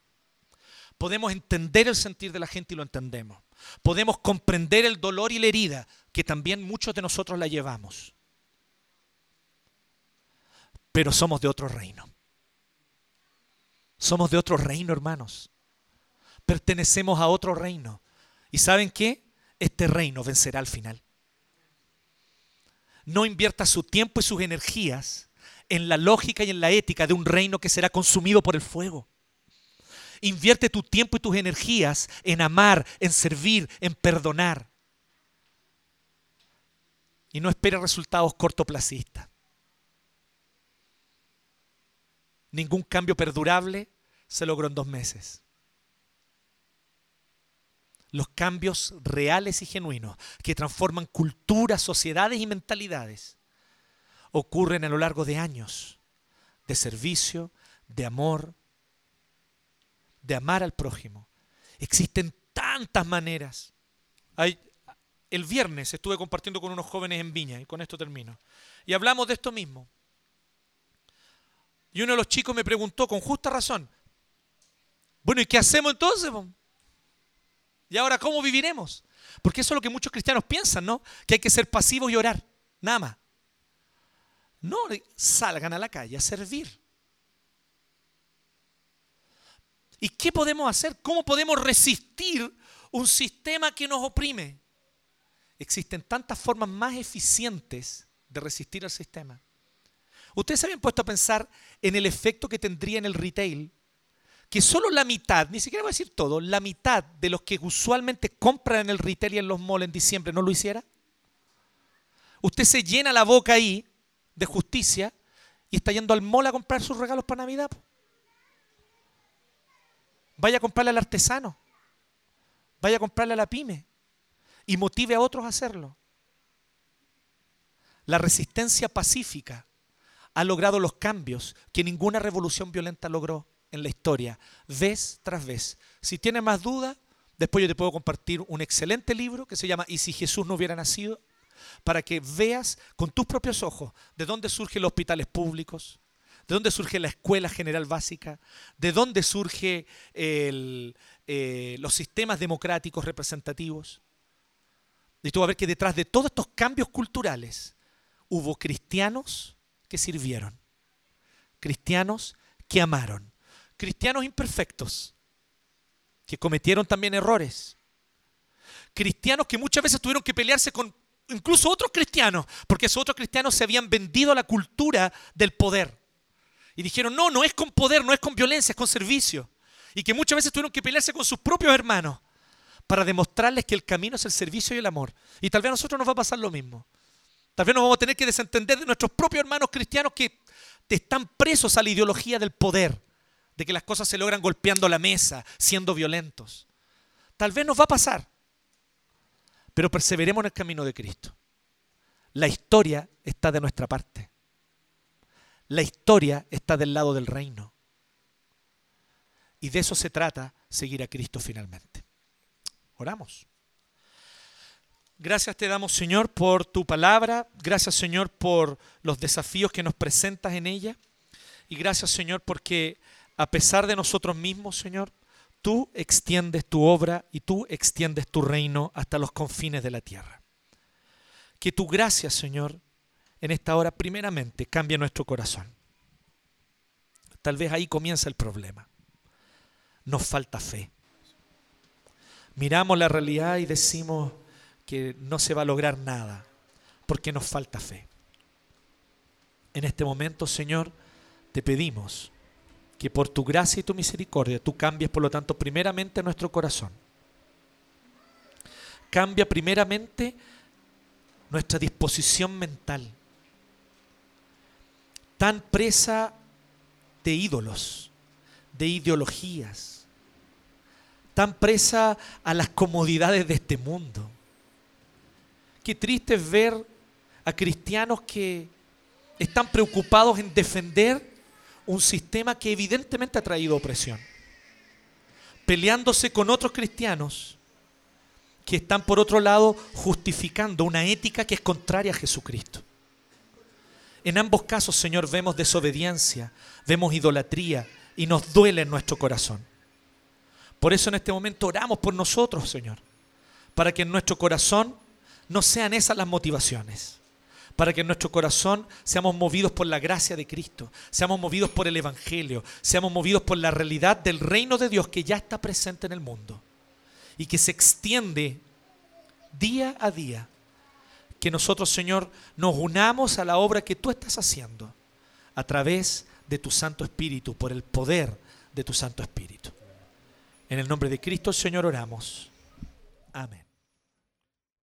Podemos entender el sentir de la gente y lo entendemos. Podemos comprender el dolor y la herida que también muchos de nosotros la llevamos. Pero somos de otro reino. Somos de otro reino, hermanos. Pertenecemos a otro reino. ¿Y saben qué? Este reino vencerá al final. No invierta su tiempo y sus energías en la lógica y en la ética de un reino que será consumido por el fuego. Invierte tu tiempo y tus energías en amar, en servir, en perdonar. Y no espere resultados cortoplacistas. Ningún cambio perdurable se logró en dos meses. Los cambios reales y genuinos que transforman culturas, sociedades y mentalidades ocurren a lo largo de años de servicio, de amor, de amar al prójimo. Existen tantas maneras. El viernes estuve compartiendo con unos jóvenes en Viña, y con esto termino, y hablamos de esto mismo. Y uno de los chicos me preguntó con justa razón, bueno, ¿y qué hacemos entonces? ¿Y ahora cómo viviremos? Porque eso es lo que muchos cristianos piensan, ¿no? Que hay que ser pasivos y orar, nada más. No salgan a la calle a servir. ¿Y qué podemos hacer? ¿Cómo podemos resistir un sistema que nos oprime? Existen tantas formas más eficientes de resistir al sistema. Ustedes se habían puesto a pensar en el efecto que tendría en el retail que solo la mitad, ni siquiera voy a decir todo, la mitad de los que usualmente compran en el retail y en los malls en diciembre no lo hiciera. Usted se llena la boca ahí de justicia y está yendo al mall a comprar sus regalos para Navidad. Vaya a comprarle al artesano. Vaya a comprarle a la pyme. Y motive a otros a hacerlo. La resistencia pacífica ha logrado los cambios que ninguna revolución violenta logró en la historia, vez tras vez. Si tienes más dudas, después yo te puedo compartir un excelente libro que se llama ¿Y si Jesús no hubiera nacido? para que veas con tus propios ojos de dónde surgen los hospitales públicos, de dónde surge la escuela general básica, de dónde surgen eh, los sistemas democráticos representativos. Y tú vas a ver que detrás de todos estos cambios culturales hubo cristianos que sirvieron, cristianos que amaron, cristianos imperfectos, que cometieron también errores, cristianos que muchas veces tuvieron que pelearse con incluso otros cristianos, porque esos otros cristianos se habían vendido a la cultura del poder. Y dijeron, no, no es con poder, no es con violencia, es con servicio. Y que muchas veces tuvieron que pelearse con sus propios hermanos para demostrarles que el camino es el servicio y el amor. Y tal vez a nosotros nos va a pasar lo mismo. Tal vez nos vamos a tener que desentender de nuestros propios hermanos cristianos que están presos a la ideología del poder, de que las cosas se logran golpeando la mesa, siendo violentos. Tal vez nos va a pasar. Pero perseveremos en el camino de Cristo. La historia está de nuestra parte. La historia está del lado del reino. Y de eso se trata seguir a Cristo finalmente. Oramos. Gracias te damos, Señor, por tu palabra. Gracias, Señor, por los desafíos que nos presentas en ella. Y gracias, Señor, porque a pesar de nosotros mismos, Señor, tú extiendes tu obra y tú extiendes tu reino hasta los confines de la tierra. Que tu gracia, Señor, en esta hora primeramente cambie nuestro corazón. Tal vez ahí comienza el problema. Nos falta fe. Miramos la realidad y decimos que no se va a lograr nada porque nos falta fe. En este momento, Señor, te pedimos que por tu gracia y tu misericordia tú cambies, por lo tanto, primeramente nuestro corazón. Cambia primeramente nuestra disposición mental, tan presa de ídolos, de ideologías, tan presa a las comodidades de este mundo. Qué triste es ver a cristianos que están preocupados en defender un sistema que evidentemente ha traído opresión, peleándose con otros cristianos que están por otro lado justificando una ética que es contraria a Jesucristo. En ambos casos, Señor, vemos desobediencia, vemos idolatría y nos duele en nuestro corazón. Por eso en este momento oramos por nosotros, Señor, para que en nuestro corazón no sean esas las motivaciones para que en nuestro corazón seamos movidos por la gracia de Cristo, seamos movidos por el Evangelio, seamos movidos por la realidad del reino de Dios que ya está presente en el mundo y que se extiende día a día. Que nosotros, Señor, nos unamos a la obra que tú estás haciendo a través de tu Santo Espíritu, por el poder de tu Santo Espíritu. En el nombre de Cristo, Señor, oramos. Amén.